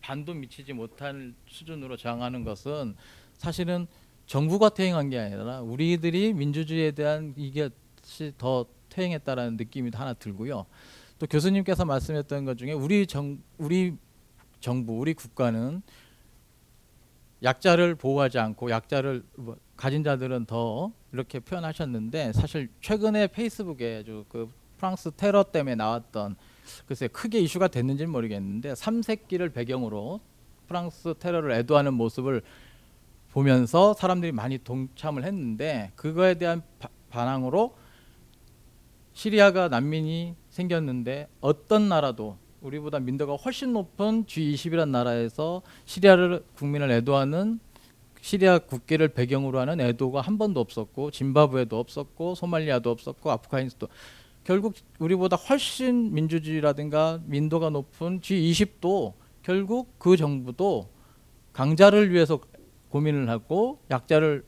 반도 미치지 못할 수준으로 저항하는 것은 사실은 정부가 퇴행한 게 아니라 우리들이 민주주의에 대한 이것이 더 퇴행했다라는 느낌이 하나 들고요. 또 교수님께서 말씀했던 것 중에 우리 정 우리 정부 우리 국가는 약자를 보호하지 않고 약자를 뭐 가진 자들은 더 이렇게 표현하셨는데 사실 최근에 페이스북에 그 프랑스 테러 때문에 나왔던 글쎄 크게 이슈가 됐는지는 모르겠는데 삼색기를 배경으로 프랑스 테러를 애도하는 모습을 보면서 사람들이 많이 동참을 했는데 그거에 대한 바, 반항으로 시리아가 난민이 생겼는데 어떤 나라도 우리보다 민도가 훨씬 높은 G20이라는 나라에서 시리아를 국민을 애도하는 시리아 국기를 배경으로 하는 애도가 한 번도 없었고 짐바브에도 없었고 소말리아도 없었고 아프가니스도 결국 우리보다 훨씬 민주주의라든가 민도가 높은 G20도 결국 그 정부도 강자를 위해서 고민을 하고 약자를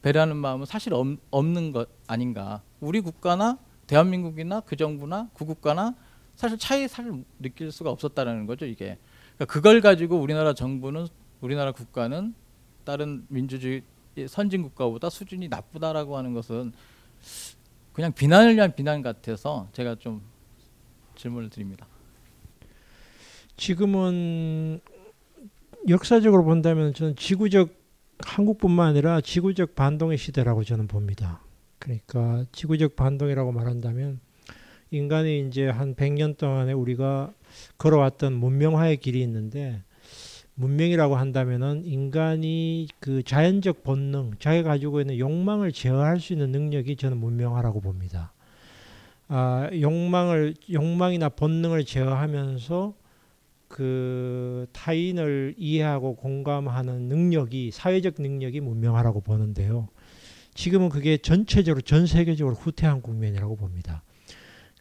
배려하는 마음은 사실 없는 것 아닌가. 우리 국가나 대한민국이나 그 정부나 그 국가나 사실 차이 사실 느낄 수가 없었다라는 거죠 이게. 그러니까 그걸 가지고 우리나라 정부는 우리나라 국가는 다른 민주주의 선진 국가보다 수준이 나쁘다라고 하는 것은 그냥 비난을 위한 비난 같아서 제가 좀 질문을 드립니다. 지금은 역사적으로 본다면 저는 지구적 한국뿐만 아니라 지구적 반동의 시대라고 저는 봅니다. 그러니까 지구적 반동이라고 말한다면 인간이 이제 한 100년 동안에 우리가 걸어왔던 문명화의 길이 있는데 문명이라고 한다면은 인간이 그 자연적 본능, 자기가 가지고 있는 욕망을 제어할 수 있는 능력이 저는 문명화라고 봅니다. 아, 욕망을 욕망이나 본능을 제어하면서 그 타인을 이해하고 공감하는 능력이 사회적 능력이 문명화라고 보는데요. 지금은 그게 전체적으로 전 세계적으로 후퇴한 국면이라고 봅니다.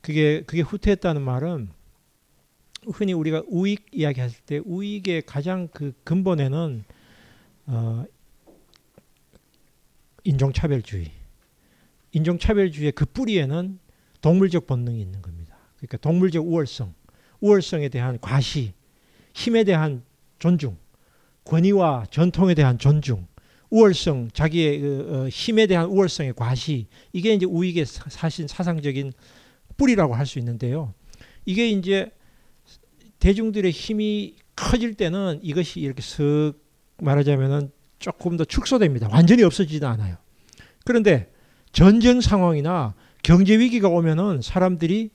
그게 그게 후퇴했다는 말은 흔히 우리가 우익 이야기했을 때 우익의 가장 그 근본에는 어, 인종차별주의, 인종차별주의의 그 뿌리에는 동물적 본능이 있는 겁니다. 그러니까 동물적 우월성, 우월성에 대한 과시, 힘에 대한 존중, 권위와 전통에 대한 존중, 우월성, 자기의 그, 어, 힘에 대한 우월성의 과시, 이게 이제 우익의 사실 사상적인 뿌리라고 할 수 있는데요. 이게 이제 대중들의 힘이 커질 때는 이것이 이렇게 쓱 말하자면은 조금 더 축소됩니다. 완전히 없어지지도 않아요. 그런데 전쟁 상황이나 경제 위기가 오면은 사람들이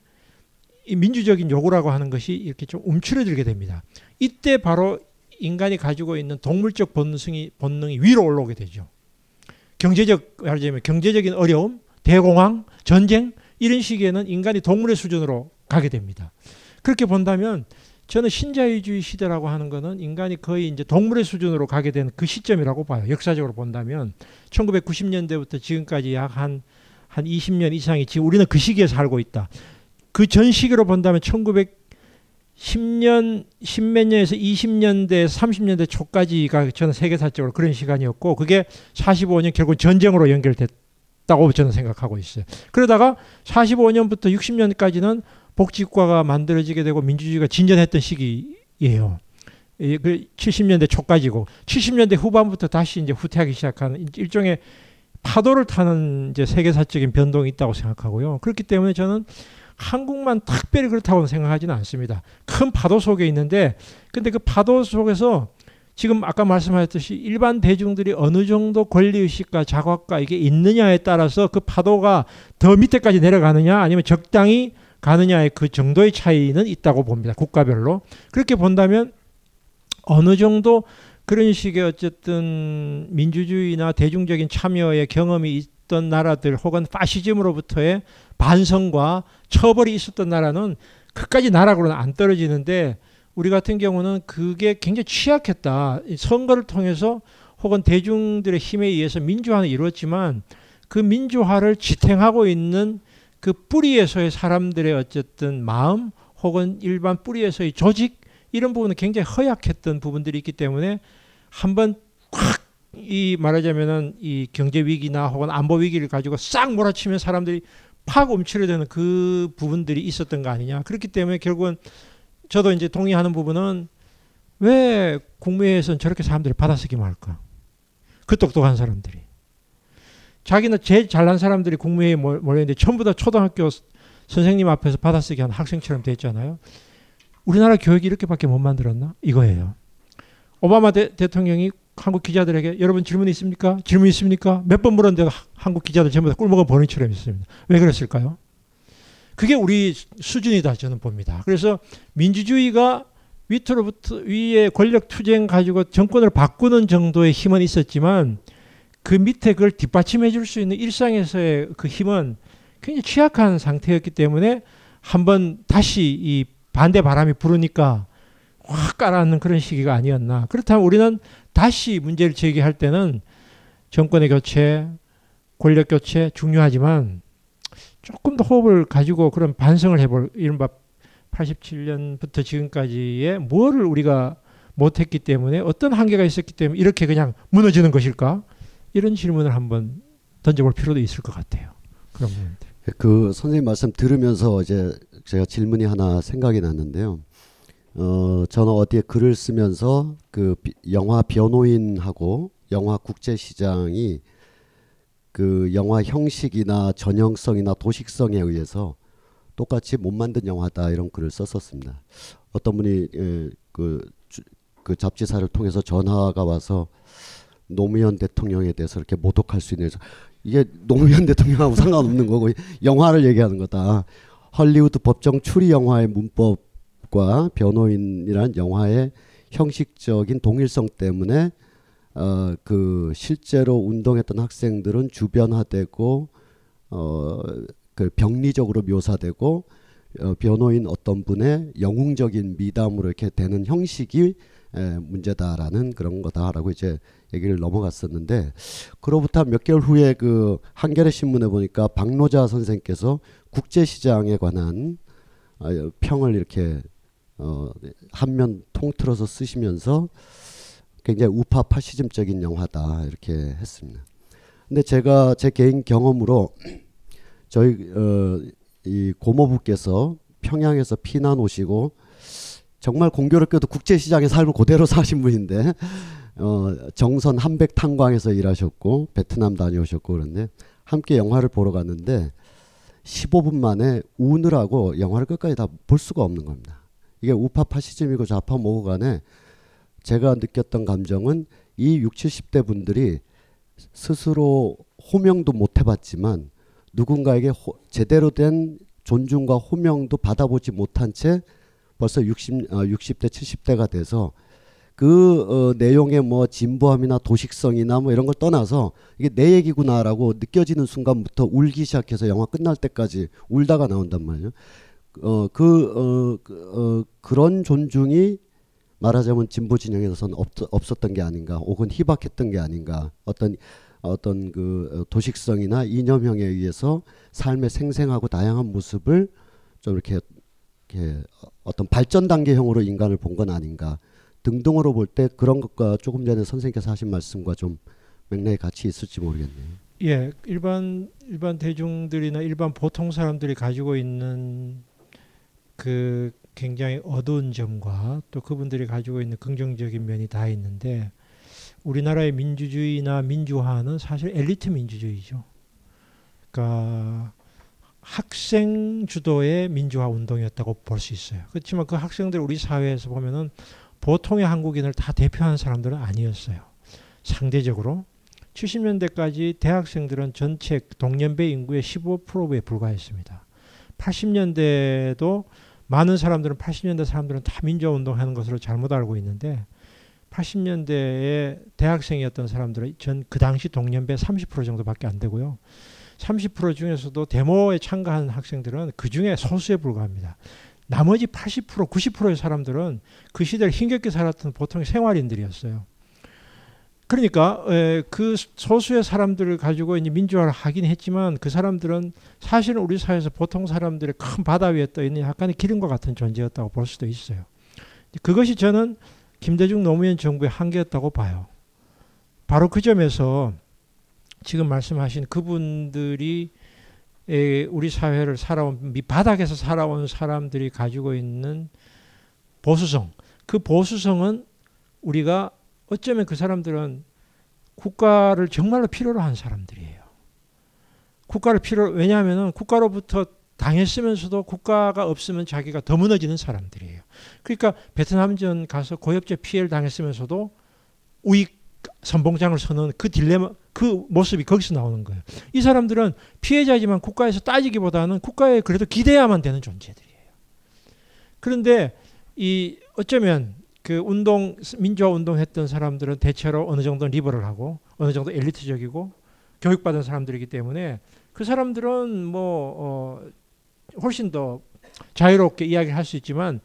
이 민주적인 요구라고 하는 것이 이렇게 좀 움츠러들게 됩니다. 이때 바로 인간이 가지고 있는 동물적 본능이 본능이 위로 올라오게 되죠. 경제적 말하자면 경제적인 어려움, 대공황, 전쟁 이런 시기에는 인간이 동물의 수준으로 가게 됩니다. 그렇게 본다면 저는 신자유주의 시대라고 하는 것은 인간이 거의 이제 동물의 수준으로 가게 된 그 시점이라고 봐요. 역사적으로 본다면 1990년대부터 지금까지 약한한 20년 이상이 지금 우리는 그 시기에 살고 있다. 그 전 시기로 본다면 1910년 10몇 년에서 20년대 30년대 초까지가 저는 세계사적으로 그런 시간이었고 그게 45년 결국 전쟁으로 연결됐다고 저는 생각하고 있어요. 그러다가 45년부터 60년까지는 복지국가가 만들어지게 되고 민주주의가 진전했던 시기예요. 그 70년대 초까지고 70년대 후반부터 다시 이제 후퇴하기 시작하는 일종의 파도를 타는 이제 세계사적인 변동이 있다고 생각하고요. 그렇기 때문에 저는 한국만 특별히 그렇다고 생각하지는 않습니다. 큰 파도 속에 있는데 근데 그 파도 속에서 지금 아까 말씀하셨듯이 일반 대중들이 어느 정도 권리의식과 자각과 이게 있느냐에 따라서 그 파도가 더 밑에까지 내려가느냐 아니면 적당히 가느냐의 그 정도의 차이는 있다고 봅니다. 국가별로. 그렇게 본다면 어느 정도 그런 식의 어쨌든 민주주의나 대중적인 참여의 경험이 있던 나라들 혹은 파시즘으로부터의 반성과 처벌이 있었던 나라는 그까지 나락으로는 안 떨어지는데 우리 같은 경우는 그게 굉장히 취약했다. 선거를 통해서 혹은 대중들의 힘에 의해서 민주화는 이루어지만 그 민주화를 지탱하고 있는 그 뿌리에서의 사람들의 어쨌든 마음 혹은 일반 뿌리에서의 조직 이런 부분은 굉장히 허약했던 부분들이 있기 때문에 한번 확 이 말하자면은 이 경제 위기나 혹은 안보 위기를 가지고 싹 몰아치면 사람들이 팍 움츠려드는 그 부분들이 있었던 거 아니냐. 그렇기 때문에 결국은 저도 이제 동의하는 부분은 왜 국무회에서는 저렇게 사람들이 받아쓰기만 할까? 그 똑똑한 사람들이. 자기는 제일 잘난 사람들이 국무회의에 몰려있는데 전부 다 초등학교 선생님 앞에서 받아쓰기 한 학생처럼 됐잖아요. 우리나라 교육이 이렇게밖에 못 만들었나? 이거예요. 오바마 대, 통령이 한국 기자들에게 여러분 질문 있습니까? 질문 있습니까? 몇 번 물었는데 한국 기자들 전부 다 꿀먹은 버니처럼 있습니다. 왜 그랬을까요? 그게 우리 수준이다 저는 봅니다. 그래서 민주주의가 밑으로부터 위에 권력 투쟁 가지고 정권을 바꾸는 정도의 힘은 있었지만 그 밑에 그걸 뒷받침해 줄 수 있는 일상에서의 그 힘은 굉장히 취약한 상태였기 때문에 한번 다시 이 반대 바람이 부르니까 확 깔아앉는 그런 시기가 아니었나. 그렇다면 우리는 다시 문제를 제기할 때는 정권의 교체, 권력 교체 중요하지만 조금 더 호흡을 가지고 그런 반성을 해볼 이른바 87년부터 지금까지의 뭐를 우리가 못했기 때문에 어떤 한계가 있었기 때문에 이렇게 그냥 무너지는 것일까 이런 질문을 한번 던져볼 필요도 있을 것 같아요. 그런 부분들. 그 선생님 말씀 들으면서 이제 제가 질문이 하나 생각이 났는데요. 어, 저는 어디에 글을 쓰면서 그 비, 영화 변호인하고 영화 국제 시장이 그 영화 형식이나 전형성이나 도식성에 의해서 똑같이 못 만든 영화다 이런 글을 썼었습니다. 어떤 분이 예, 그, 그 잡지사를 통해서 전화가 와서 노무현 대통령에 대해서 이렇게 모독할 수 있는 이게 노무현 대통령하고 상관없는 거고 영화를 얘기하는 거다. 헐리우드 법정 추리 영화의 문법과 변호인이란 영화의 형식적인 동일성 때문에 어, 그 실제로 운동했던 학생들은 주변화되고 어, 그 병리적으로 묘사되고 어, 변호인 어떤 분의 영웅적인 미담으로 이렇게 되는 형식이 에, 문제다라는 그런 거다라고 이제 얘기를 넘어갔었는데 그로부터 몇 개월 후에 그 한겨레 신문에 보니까 박노자 선생께서 국제 시장에 관한 어, 평을 이렇게 어, 한면 통틀어서 쓰시면서 굉장히 우파 파시즘적인 영화다 이렇게 했습니다. 근데 제가 제 개인 경험으로 저희 어, 이 고모부께서 평양에서 피난 오시고 정말 공교롭게도 국제시장의 삶을 그대로 사신 분인데 어, 정선 한백 탄광에서 일하셨고 베트남 다녀오셨고 그런데 함께 영화를 보러 갔는데 15분 만에 우느라고 영화를 끝까지 다 볼 수가 없는 겁니다. 이게 우파 파시즘이고 좌파 뭐고 간에 제가 느꼈던 감정은 이 60, 70대 분들이 스스로 호명도 못 해봤지만 누군가에게 호, 제대로 된 존중과 호명도 받아보지 못한 채 벌써 60, 어, 60대, 70대가 돼서 그 어, 내용의 뭐 진보함이나 도식성이나 뭐 이런 걸 떠나서 이게 내 얘기구나라고 느껴지는 순간부터 울기 시작해서 영화 끝날 때까지 울다가 나온단 말이에요. 어, 그, 어, 그, 어, 그런 존중이 말하자면 진보 진영에서는 없, 없었던 게 아닌가, 혹은 희박했던 게 아닌가, 어떤 어떤 그 어, 도식성이나 이념형에 의해서 삶의 생생하고 다양한 모습을 좀 이렇게, 이렇게 어떤 발전 단계형으로 인간을 본 건 아닌가 등등으로 볼 때 그런 것과 조금 전에 선생님께서 하신 말씀과 좀 맥락이 같이 있을지 모르겠네요. 예, 일반 일반 대중들이나 일반 보통 사람들이 가지고 있는 그 굉장히 어두운 점과 또 그분들이 가지고 있는 긍정적인 면이 다 있는데 우리나라의 민주주의나 민주화는 사실 엘리트 민주주의죠. 그러니까 학생 주도의 민주화 운동이었다고 볼 수 있어요. 그렇지만 그 학생들 우리 사회에서 보면은 보통의 한국인을 다 대표하는 사람들은 아니었어요. 상대적으로 70년대까지 대학생들은 전체 동년배 인구의 15%에 불과했습니다. 80년대도 많은 사람들은 80년대 사람들은 다 민주화 운동하는 것으로 잘못 알고 있는데 80년대에 대학생이었던 사람들은 전 그 당시 동년배 30% 정도밖에 안 되고요. 30% 중에서도 데모에 참가한 학생들은 그 중에 소수에 불과합니다. 나머지 80% 90%의 사람들은 그 시대를 힘겹게 살았던 보통 생활인들이었어요. 그러니까 그 소수의 사람들을 가지고 이제 민주화를 하긴 했지만 그 사람들은 사실은 우리 사회에서 보통 사람들의 큰 바다 위에 떠 있는 약간의 기름과 같은 존재였다고 볼 수도 있어요. 그것이 저는 김대중 노무현 정부의 한계였다고 봐요. 바로 그 점에서 지금 말씀하신 그분들이 우리 사회를 살아온 밑바닥에서 살아온 사람들이 가지고 있는 보수성 그 보수성은 우리가 어쩌면 그 사람들은 국가를 정말로 필요로 한 사람들이에요. 국가를 필요 왜냐하면 국가로부터 당했으면서도 국가가 없으면 자기가 더 무너지는 사람들이에요. 그러니까 베트남전 가서 고엽제 피해를 당했으면서도 우익 선봉장을 서는 그 딜레마 그 모습이 거기서 나오는 거예요. 이 사람들은 피해자지만 국가에서 따지기보다는 국가에 그래도 기대야만 되는 존재들이에요. 그런데 이 어쩌면 그 운동 민주화 운동했던 사람들은 대체로 어느 정도 리버럴하고 어느 정도 엘리트적이고 교육받은 사람들이기 때문에 그 사람들은 뭐 어, 훨씬 더 자유롭게 이야기를 할 수 있지만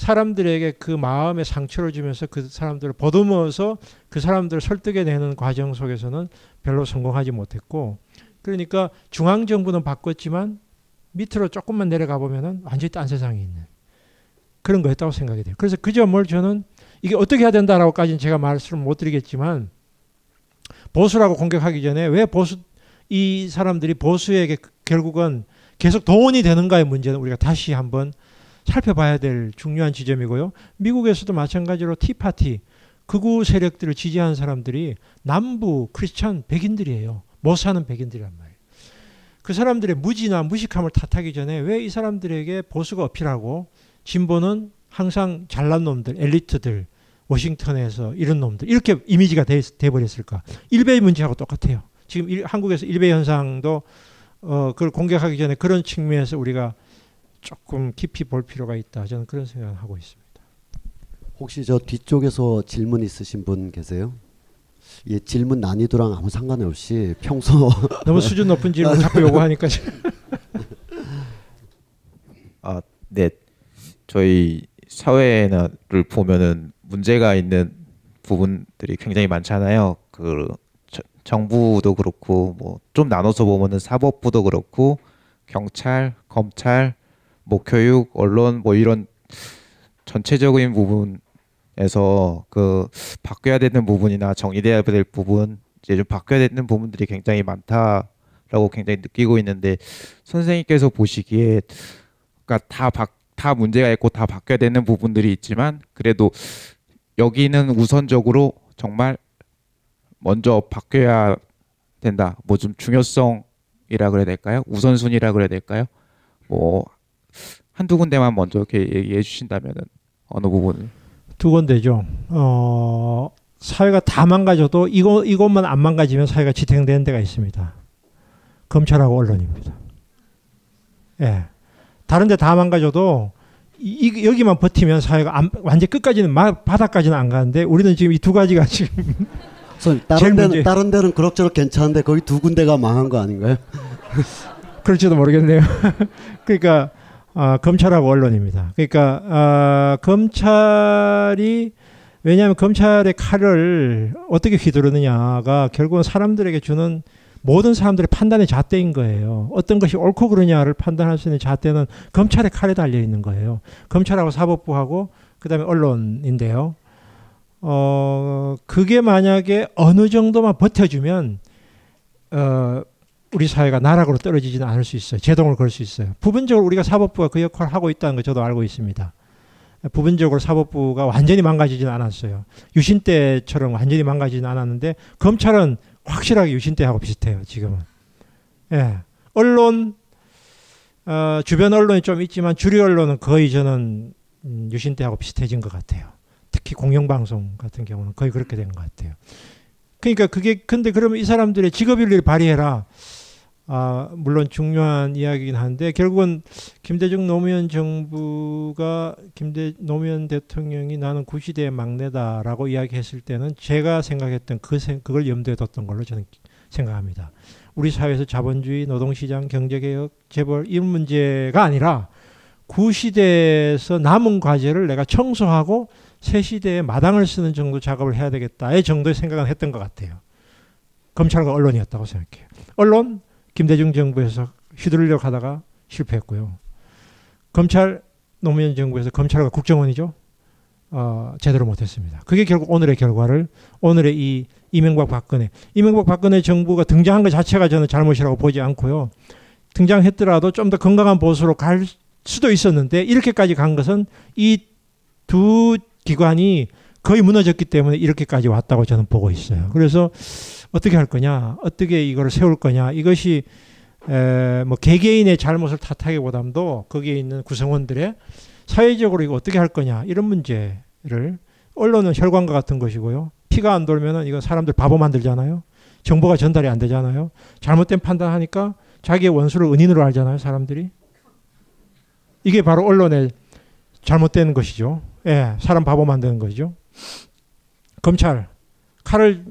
사람들에게 그 마음의 상처를 주면서 그 사람들을 보듬어서 그 사람들을 설득해 내는 과정 속에서는 별로 성공하지 못했고 그러니까 중앙 정부는 바꿨지만 밑으로 조금만 내려가 보면은 완전히 딴 세상에 있는 그런 거였다고 생각이 돼요. 그래서 그 점을 저는 이게 어떻게 해야 된다라고까지는 제가 말씀을 못 드리겠지만 보수라고 공격하기 전에 왜 보수 이 사람들이 보수에게 결국은 계속 동원이 되는가의 문제는 우리가 다시 한번 살펴봐야 될 중요한 지점이고요. 미국에서도 마찬가지로 티파티 극우 세력들을 지지하는 사람들이 남부 크리스천 백인들이에요. 못 사는 백인들이란 말이에요. 그 사람들의 무지나 무식함을 탓하기 전에 왜 이 사람들에게 보수가 어필하고 진보는 항상 잘난 놈들, 엘리트들, 워싱턴에서 이런 놈들 이렇게 이미지가 돼, 돼 버렸을까? 일베의 문제하고 똑같아요. 지금 일, 한국에서 일베 현상도 어, 그걸 공격하기 전에 그런 측면에서 우리가 조금 깊이 볼 필요가 있다. 저는 그런 생각을 하고 있습니다. 혹시 저 뒤쪽에서 질문 있으신 분 계세요? 예, 질문 난이도랑 아무 상관 없이 평소 너무 수준 높은 질문 자꾸 요구하니까 아, 네. 저희 사회를 보면은 문제가 있는 부분들이 굉장히 많잖아요. 그 저, 정부도 그렇고 뭐 좀 나눠서 보면은 사법부도 그렇고 경찰, 검찰, 뭐 교육, 언론 뭐 이런 전체적인 부분에서 그 바뀌어야 되는 부분이나 정의돼야 될 부분 이제 좀 바뀌어야 되는 부분들이 굉장히 많다라고 굉장히 느끼고 있는데 선생님께서 보시기에 그러니까 다 바, 다 문제가 있고 다 바뀌어야 되는 부분들이 있지만 그래도 여기는 우선적으로 정말 먼저 바뀌어야 된다. 뭐 좀 중요성이라 그래야 될까요? 우선순위라 그래야 될까요? 뭐 한두 군데만 먼저 이렇게 얘기해 주신다면은 어느 부분을? 두 군데죠. 어, 사회가 다 망가져도 이거 이것만 안 망가지면 사회가 지탱되는 데가 있습니다. 검찰하고 언론입니다. 예. 다른 데 다 망가져도 이, 여기만 버티면 사회가 안, 완전 끝까지는 마, 바닥까지는 안 가는데 우리는 지금 이 두 가지가 지금 다른 데는 문제. 다른 데는 그럭저럭 괜찮은데 거기 두 군데가 망한 거 아닌가요? 그럴지도 모르겠네요. 그러니까 어, 검찰하고 언론입니다. 그러니까 어, 검찰이 왜냐하면 검찰의 칼을 어떻게 휘두르느냐가 결국은 사람들에게 주는 모든 사람들의 판단의 잣대인 거예요. 어떤 것이 옳고 그르냐를 판단할 수 있는 잣대는 검찰의 칼에 달려 있는 거예요. 검찰하고 사법부하고 그다음에 언론인데요. 어 그게 만약에 어느 정도만 버텨주면 어 우리 사회가 나락으로 떨어지지는 않을 수 있어요. 제동을 걸 수 있어요. 부분적으로 우리가 사법부가 그 역할을 하고 있다는 거 저도 알고 있습니다. 부분적으로 사법부가 완전히 망가지지는 않았어요. 유신 때처럼 완전히 망가지지는 않았는데 검찰은 확실하게 유신 때하고 비슷해요. 지금은. 예. 언론 어, 주변 언론이 좀 있지만 주류 언론은 거의 저는 음, 유신 때하고 비슷해진 것 같아요. 특히 공영방송 같은 경우는 거의 그렇게 된 것 같아요. 그러니까 그게 근데 그러면 이 사람들의 직업윤리를 발휘해라. 아, 물론 중요한 이야기긴 한데 결국은 김대중 노무현 정부가 김대 노무현 대통령이 나는 구시대의 막내다라고 이야기했을 때는 제가 생각했던 그 생, 그걸 염두에 뒀던 걸로 저는 생각합니다. 우리 사회에서 자본주의, 노동시장, 경제개혁, 재벌 이런 문제가 아니라 구시대에서 남은 과제를 내가 청소하고 새 시대에 마당을 쓰는 정도 작업을 해야 되겠다의 정도의 생각은 했던 것 같아요. 검찰과 언론이었다고 생각해요. 언론 김대중 정부에서 휘두르려고 하다가 실패했고요. 검찰 노무현 정부에서 검찰과 국정원이죠. 어, 제대로 못했습니다. 그게 결국 오늘의 결과를 오늘의 이 이명박 박근혜 이명박 박근혜 정부가 등장한 것 자체가 저는 잘못이라고 보지 않고요. 등장했더라도 좀 더 건강한 보수로 갈 수도 있었는데 이렇게까지 간 것은 이 두 기관이 거의 무너졌기 때문에 이렇게까지 왔다고 저는 보고 있어요. 그래서 어떻게 할 거냐, 어떻게 이걸 세울 거냐, 이것이 에, 뭐 개개인의 잘못을 탓하기보다도 거기에 있는 구성원들의 사회적으로 이거 어떻게 할 거냐 이런 문제를 언론은 혈관과 같은 것이고요. 피가 안 돌면은 이거 사람들 바보 만들잖아요. 정보가 전달이 안 되잖아요. 잘못된 판단하니까 자기의 원수를 은인으로 알잖아요, 사람들이. 이게 바로 언론의 잘못된 것이죠. 예, 사람 바보 만드는 거죠. 검찰 칼을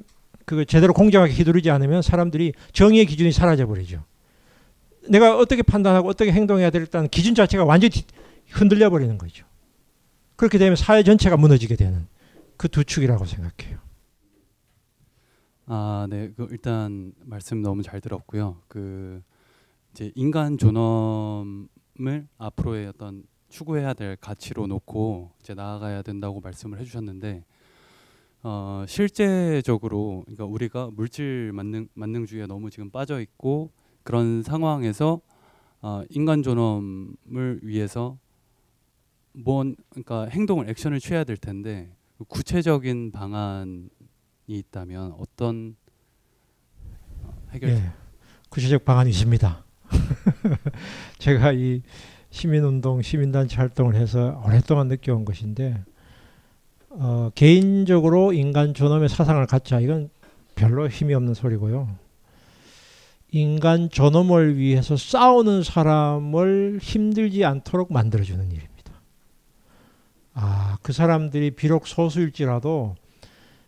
그 제대로 공정하게 휘두르지 않으면 사람들이 정의의 기준이 사라져 버리죠. 내가 어떻게 판단하고 어떻게 행동해야 될다는 기준 자체가 완전히 흔들려 버리는 거죠. 그렇게 되면 사회 전체가 무너지게 되는 그 두 축이라고 생각해요. 아, 네. 그 일단 말씀 너무 잘 들었고요. 그 이제 인간 존엄을 앞으로의 어떤 추구해야 될 가치로 놓고 이제 나아가야 된다고 말씀을 해주셨는데 어, 실제적으로 그러니까 우리가 물질 만능 만능주의에 너무 지금 빠져 있고 그런 상황에서 어, 인간 존엄을 위해서 뭔 그러니까 행동을 액션을 취해야 될 텐데 구체적인 방안이 있다면 어떤 어, 해결? 예, 구체적 방안이 있습니다. 제가 이 시민운동, 시민단체 활동을 해서 오랫동안 느껴온 것인데 어, 개인적으로 인간 존엄의 사상을 갖자 이건 별로 힘이 없는 소리고요. 인간 존엄을 위해서 싸우는 사람을 힘들지 않도록 만들어주는 일입니다. 아, 그 사람들이 비록 소수일지라도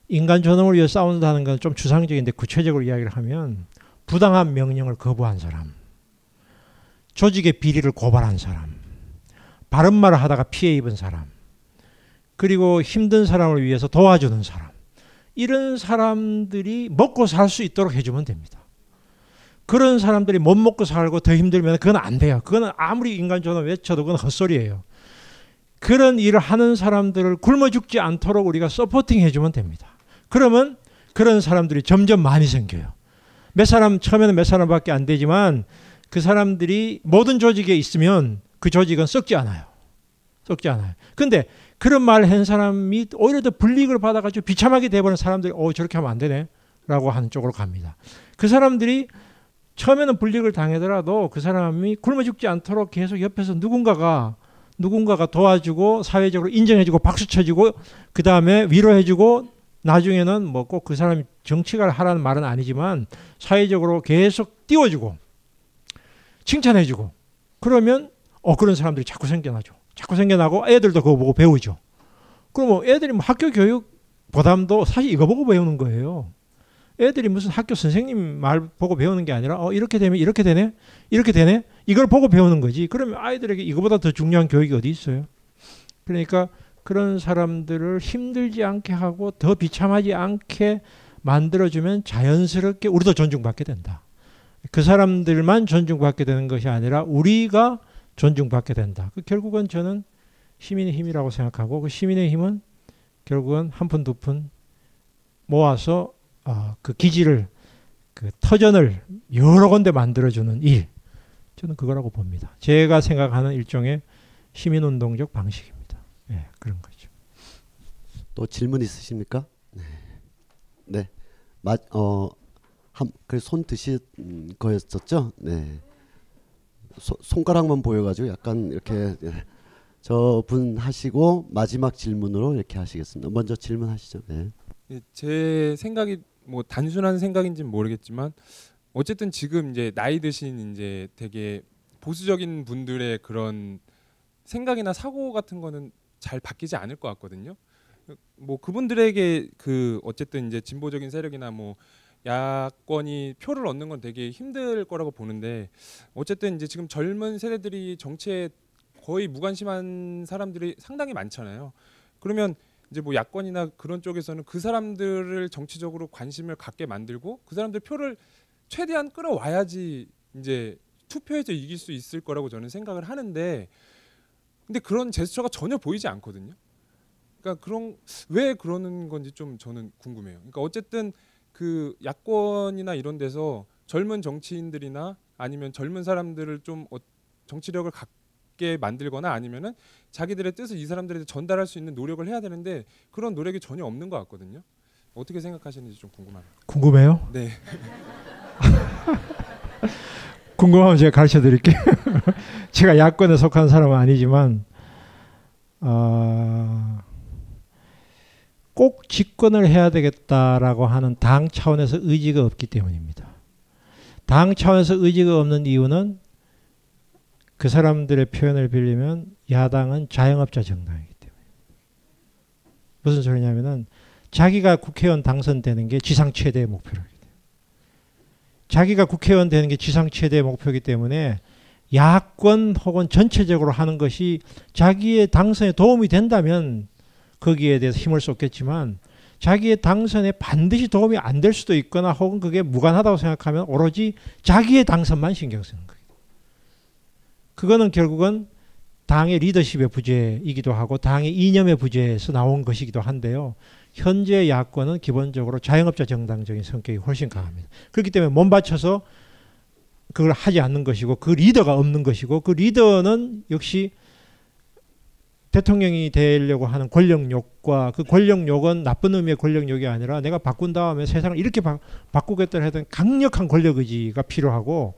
인간 존엄을 위해 싸운다는 건 좀 추상적인데 구체적으로 이야기를 하면 부당한 명령을 거부한 사람, 조직의 비리를 고발한 사람, 바른 말을 하다가 피해 입은 사람, 그리고 힘든 사람을 위해서 도와주는 사람, 이런 사람들이 먹고 살 수 있도록 해주면 됩니다. 그런 사람들이 못 먹고 살고 더 힘들면 그건 안 돼요. 그건 아무리 인간 존엄 외쳐도 그건 헛소리예요. 그런 일을 하는 사람들을 굶어 죽지 않도록 우리가 서포팅 해주면 됩니다. 그러면 그런 사람들이 점점 많이 생겨요. 몇 사람 처음에는 몇 사람밖에 안 되지만 그 사람들이 모든 조직에 있으면 그 조직은 썩지 않아요. 썩지 않아요. 근데 그런 말을 한 사람이 오히려 더 불이익을 받아가지고 비참하게 돼버린 사람들이 어 저렇게 하면 안 되네 라고 하는 쪽으로 갑니다. 그 사람들이 처음에는 불이익을 당하더라도 그 사람이 굶어 죽지 않도록 계속 옆에서 누군가가 누군가가 도와주고 사회적으로 인정해주고 박수 쳐주고 그 다음에 위로해주고 나중에는 뭐 꼭 그 사람이 정치가를 하라는 말은 아니지만 사회적으로 계속 띄워주고 칭찬해주고 그러면 어 그런 사람들이 자꾸 생겨나죠. 자꾸 생겨나고 애들도 그거 보고 배우죠. 그러면 애들이 뭐 학교 교육 보담도 사실 이거 보고 배우는 거예요. 애들이 무슨 학교 선생님 말 보고 배우는 게 아니라 어 이렇게 되면 이렇게 되네 이렇게 되네 이걸 보고 배우는 거지 그러면 아이들에게 이거보다 더 중요한 교육이 어디 있어요 그러니까 그런 사람들을 힘들지 않게 하고 더 비참하지 않게 만들어주면 자연스럽게 우리도 존중받게 된다 그 사람들만 존중받게 되는 것이 아니라 우리가 존중받게 된다 그 결국은 저는 시민의 힘이라고 생각하고 그 시민의 힘은 결국은 한 푼두푼 모아서 어, 그 기지를 그 터전을 여러 군데 만들어주는 일 저는 그거라고 봅니다. 제가 생각하는 일종의 시민운동적 방식입니다. 네, 그런 거죠. 또 질문 있으십니까? 네, 네, 맞, 어, 한, 그손 드신 거였었죠? 네, 소, 손가락만 보여가지고 약간 이렇게 예. 저분 하시고 마지막 질문으로 이렇게 하시겠습니다. 먼저 질문하시죠. 네. 예, 제 생각이 뭐 단순한 생각인지는 모르겠지만 어쨌든 지금 이제 나이 드신 이제 되게 보수적인 분들의 그런 생각이나 사고 같은 거는 잘 바뀌지 않을 것 같거든요. 뭐 그분들에게 그 어쨌든 이제 진보적인 세력이나 뭐 야권이 표를 얻는 건 되게 힘들 거라고 보는데 어쨌든 이제 지금 젊은 세대들이 정치에 거의 무관심한 사람들이 상당히 많잖아요. 그러면 이제 뭐 야권이나 그런 쪽에서는 그 사람들을 정치적으로 관심을 갖게 만들고 그 사람들 표를 최대한 끌어와야지 이제 투표에서 이길 수 있을 거라고 저는 생각을 하는데 근데 그런 제스처가 전혀 보이지 않거든요. 그러니까 그런 왜 그러는 건지 좀 저는 궁금해요. 그러니까 어쨌든 그 야권이나 이런 데서 젊은 정치인들이나 아니면 젊은 사람들을 좀 어, 정치력을 갖게 만들거나 아니면은 자기들의 뜻을 이 사람들에게 전달할 수 있는 노력을 해야 되는데 그런 노력이 전혀 없는 것 같거든요. 어떻게 생각하시는지 좀 궁금하네요. 궁금해요? 네. 궁금하면 제가 가르쳐 드릴게요. 제가 야권에 속한 사람은 아니지만 어, 꼭 집권을 해야 되겠다라고 하는 당 차원에서 의지가 없기 때문입니다. 당 차원에서 의지가 없는 이유는 그 사람들의 표현을 빌리면 야당은 자영업자 정당이기 때문에 무슨 소리냐면은 자기가 국회의원 당선되는 게 지상 최대의 목표를 자기가 국회의원 되는 게 지상 최대의 목표이기 때문에 야권 혹은 전체적으로 하는 것이 자기의 당선에 도움이 된다면 거기에 대해서 힘을 쏟겠지만 자기의 당선에 반드시 도움이 안 될 수도 있거나 혹은 그게 무관하다고 생각하면 오로지 자기의 당선만 신경 쓰는 거예요. 그거는 결국은 당의 리더십의 부재이기도 하고 당의 이념의 부재에서 나온 것이기도 한데요. 현재 야권은 기본적으로 자영업자 정당적인 성격이 훨씬 강합니다. 그렇기 때문에 몸 바쳐서 그걸 하지 않는 것이고 그 리더가 없는 것이고 그 리더는 역시 대통령이 되려고 하는 권력욕과 그 권력욕은 나쁜 의미의 권력욕이 아니라 내가 바꾼 다음에 세상을 이렇게 바, 꾸겠다 하던 강력한 권력 의지가 필요하고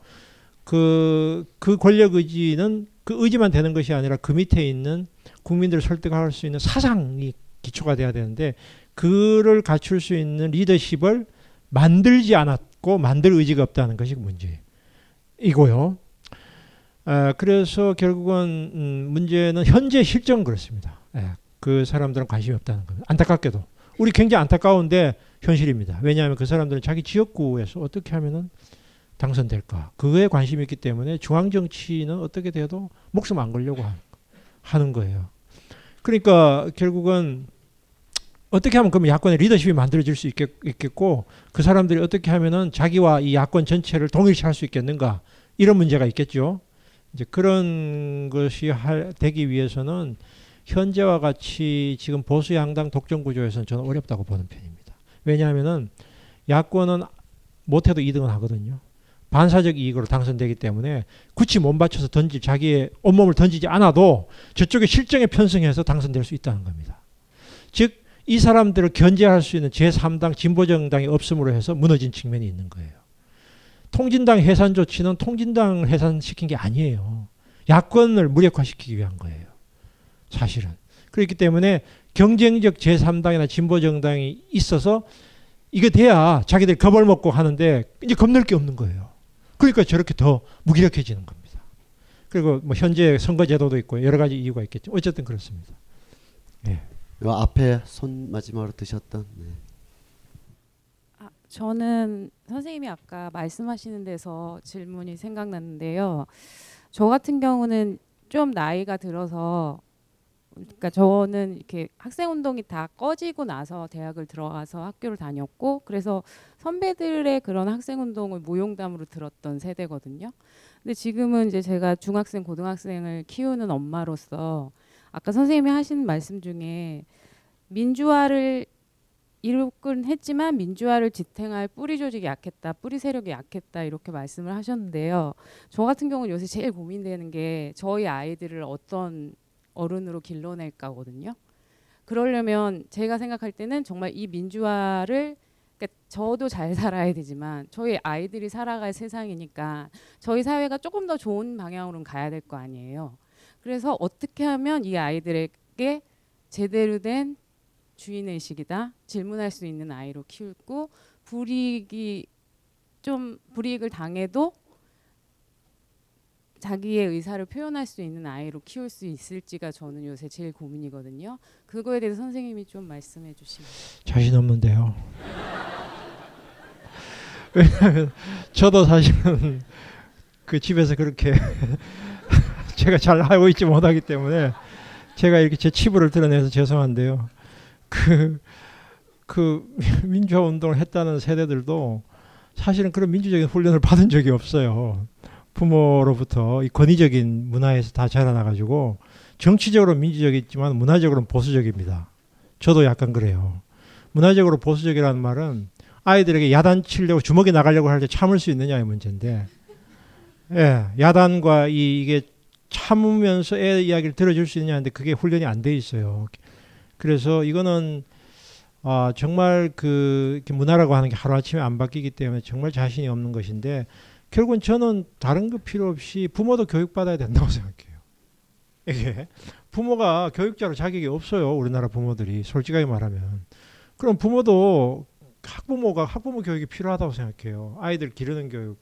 그, 그 권력 의지는 그 의지만 되는 것이 아니라 그 밑에 있는 국민들을 설득할 수 있는 사상이 기초가 돼야 되는데 그를 갖출 수 있는 리더십을 만들지 않았고 만들 의지가 없다는 것이 문제이고요. 아, 그래서 결국은 음, 문제는 현재 실정은 그렇습니다. 예, 그 사람들은 관심이 없다는 겁니다. 안타깝게도 우리 굉장히 안타까운데 현실입니다. 왜냐하면 그 사람들은 자기 지역구에서 어떻게 하면은 당선될까 그거에 관심이 있기 때문에 중앙 정치는 어떻게 돼도 목숨 안 걸려고 하는 거예요. 그러니까 결국은 어떻게 하면 그럼 야권의 리더십이 만들어질 수 있겠, 있겠 고 그 사람들이 어떻게 하면은 자기와 이 야권 전체를 동일시할 수 있겠는가 이런 문제가 있겠죠. 이제 그런 것이 할, 되기 위해서는 현재와 같이 지금 보수 양당 독점 구조에서는 저는 어렵다고 보는 편입니다. 왜냐하면은 야권은 못해도 2등은 하거든요. 반사적 이익으로 당선되기 때문에 굳이 몸 바쳐서 던질 자기의 온몸을 던지지 않아도 저쪽에 실정에 편승해서 당선될 수 있다는 겁니다. 즉 이 사람들을 견제할 수 있는 제3당 진보정당이 없음으로 해서 무너진 측면이 있는 거예요. 통진당 해산 조치는 통진당을 해산시킨 게 아니에요. 야권을 무력화시키기 위한 거예요. 사실은. 그렇기 때문에 경쟁적 제3당이나 진보정당이 있어서 이게 돼야 자기들 겁을 먹고 하는데 이제 겁낼 게 없는 거예요. 그러니까 저렇게 더 무기력해지는 겁니다. 그리고 뭐 현재 선거제도도 있고 여러 가지 이유가 있겠죠. 어쨌든 그렇습니다. 네. 요 앞에 손 마지막으로 드셨던. 네. 아, 저는 선생님이 아까 말씀하시는 데서 질문이 생각났는데요. 저 같은 경우는 좀 나이가 들어서 그러니까 저는 이렇게 학생 운동이 다 꺼지고 나서 대학을 들어가서 학교를 다녔고 그래서 선배들의 그런 학생 운동을 무용담으로 들었던 세대거든요. 근데 지금은 이제 제가 중학생 고등학생을 키우는 엄마로서 아까 선생님이 하신 말씀 중에 민주화를 이루긴 했지만 민주화를 지탱할 뿌리 조직이 약했다, 뿌리 세력이 약했다 이렇게 말씀을 하셨는데요. 저 같은 경우는 요새 제일 고민되는 게 저희 아이들을 어떤 어른으로 길러낼까거든요. 그러려면 제가 생각할 때는 정말 이 민주화를 그러니까 저도 잘 살아야 되지만 저희 아이들이 살아갈 세상이니까 저희 사회가 조금 더 좋은 방향으로 가야 될 거 아니에요. 그래서 어떻게 하면 이 아이들에게 제대로 된 주인 의식이다 질문할 수 있는 아이로 키우고 불이익이 좀 불이익을 당해도 자기의 의사를 표현할 수 있는 아이로 키울 수 있을지가 저는 요새 제일 고민이거든요. 그거에 대해서 선생님이 좀 말씀해 주시면. 자신 없는데요. 저도 사실은 그 집에서 그렇게 제가 잘 알고 있지 못하기 때문에 제가 이렇게 제 치부를 드러내서 죄송한데요. 그, 그 민주화 운동을 했다는 세대들도 사실은 그런 민주적인 훈련을 받은 적이 없어요. 부모로부터 이 권위적인 문화에서 다 자라나가지고 정치적으로 민주적이지만 문화적으로는 보수적입니다. 저도 약간 그래요. 문화적으로 보수적이라는 말은 아이들에게 야단 치려고 주먹이 나가려고 할 때 참을 수 있느냐의 문제인데, 예, 야단과 이, 이게 참으면서 애 이야기를 들어줄 수 있냐는데 그게 훈련이 안 돼 있어요. 그래서 이거는 아, 정말 그 문화라고 하는 게 하루아침에 안 바뀌기 때문에 정말 자신이 없는 것인데 결국은 저는 다른 거 필요 없이 부모도 교육받아야 된다고 생각해요. 이게 부모가 교육자로 자격이 없어요. 우리나라 부모들이 솔직하게 말하면. 그럼 부모도 학부모가 학부모 교육이 필요하다고 생각해요. 아이들 기르는 교육.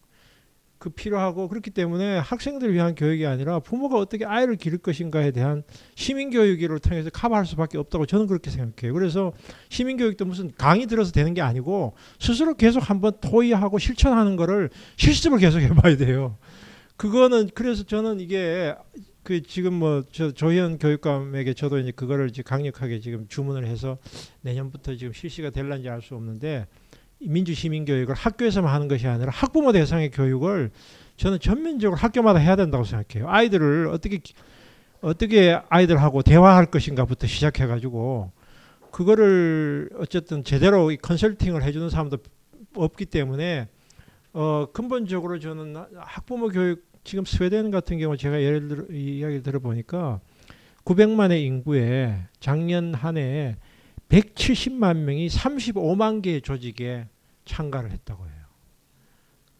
그 필요하고 그렇기 때문에 학생들을 위한 교육이 아니라 부모가 어떻게 아이를 기를 것인가에 대한 시민 교육을 통해서 커버할 수밖에 없다고 저는 그렇게 생각해요. 그래서 시민 교육도 무슨 강의 들어서 되는 게 아니고 스스로 계속 한번 토의하고 실천하는 거를 실습을 계속 해봐야 돼요. 그거는 그래서 저는 이게 그 지금 뭐저 조현 교육감에게 저도 이제 그거를 이제 강력하게 지금 주문을 해서 내년부터 지금 실시가 될런지 알 수 없는데 민주 시민 교육을 학교에서만 하는 것이 아니라 학부모 대상의 교육을 저는 전면적으로 학교마다 해야 된다고 생각해요. 아이들을 어떻게 어떻게 아이들하고 대화할 것인가부터 시작해 가지고 그거를 어쨌든 제대로 컨설팅을 해주는 사람도 없기 때문에 어 근본적으로 저는 학부모 교육 지금 스웨덴 같은 경우 제가 예를 들어 이야기를 들어보니까 900만의 인구에 작년 한 해에 170만 명이 35만 개의 조직에 참가를 했다고 해요.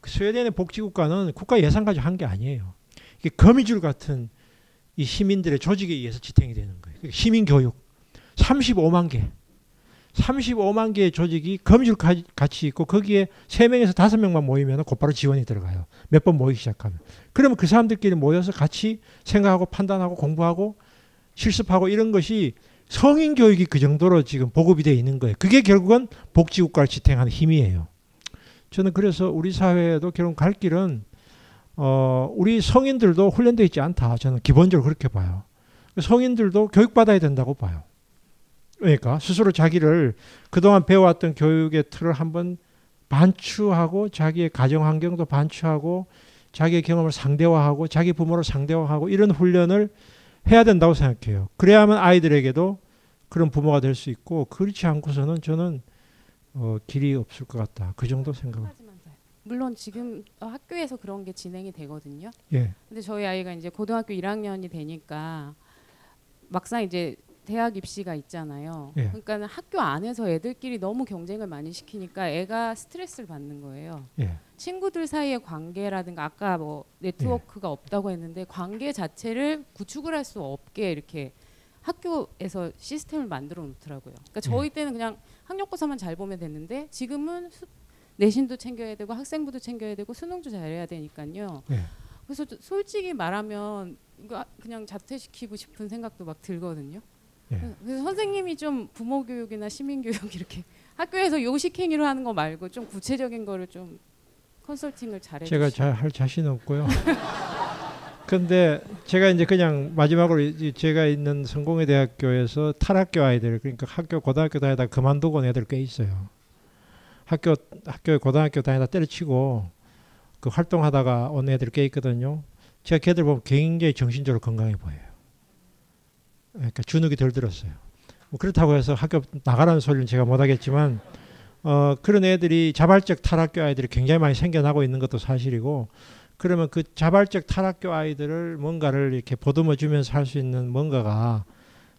그 스웨덴의 복지국가는 국가 예산 가지고 한게 아니에요. 이게 거미줄 같은 이 시민들의 조직에 의해서 지탱이 되는 거예요. 그러니까 시민 교육 35만 개. 35만 개의 조직이 거미줄 같이 있고 거기에 3명에서 5명만 모이면 곧바로 지원이 들어가요. 몇 번 모이기 시작하면. 그러면 그 사람들끼리 모여서 같이 생각하고 판단하고 공부하고 실습하고 이런 것이 성인 교육이 그 정도로 지금 보급이 되어 있는 거예요. 그게 결국은 복지국가를 지탱하는 힘이에요. 저는 그래서 우리 사회에도 결국 갈 길은 어, 우리 성인들도 훈련되어 있지 않다. 저는 기본적으로 그렇게 봐요. 성인들도 교육받아야 된다고 봐요. 그러니까 스스로 자기를 그동안 배워왔던 교육의 틀을 한번 반추하고 자기의 가정 환경도 반추하고 자기의 경험을 상대화하고 자기 부모를 상대화하고 이런 훈련을 해야 된다고 생각해요. 그래야만 아이들에게도 그런 부모가 될 수 있고 그렇지 않고서는 저는 어, 길이 없을 것 같다. 그 정도 생각. 물론 지금 학교에서 그런 게 진행이 되거든요. 예. 근데 저희 아이가 이제 고등학교 1학년이 되니까 막상 이제 대학 입시가 있잖아요. 예. 그러니까 학교 안에서 애들끼리 너무 경쟁을 많이 시키니까 애가 스트레스를 받는 거예요. 예. 친구들 사이의 관계라든가 아까 뭐 네트워크가 예. 없다고 했는데 관계 자체를 구축을 할 수 없게 이렇게 학교에서 시스템을 만들어 놓더라고요. 그러니까 저희 때는 그냥 학력고사만 잘 보면 됐는데 지금은 수, 내신도 챙겨야 되고 학생부도 챙겨야 되고 수능도 잘해야 되니까요. 예. 그래서 솔직히 말하면 이거 그냥 자퇴시키고 싶은 생각도 막 들거든요. 예. 그래서 선생님이 좀 부모 교육이나 시민 교육 이렇게 학교에서 요식 행위로 하는 거 말고 좀 구체적인 거를 좀 컨설팅을 잘해 제가 잘 할 자신 없고요. 근데 제가 이제 그냥 마지막으로 제가 있는 성공회 대학교에서 탈학교 아이들 그러니까 학교 고등학교 다니다 그만두고 온 애들 꽤 있어요. 학교 학교 고등학교 다니다 때려치고 그 활동하다가 온 애들 꽤 있거든요. 제가 걔들 보면 굉장히 정신적으로 건강해 보여요. 그러니까 주눅이 덜 들었어요. 뭐 그렇다고 해서 학교 나가라는 소리는 제가 못하겠지만 어, 그런 애들이 자발적 탈학교 아이들이 굉장히 많이 생겨나고 있는 것도 사실이고 그러면 그 자발적 탈학교 아이들을 뭔가를 이렇게 보듬어 주면서 할 수 있는 뭔가가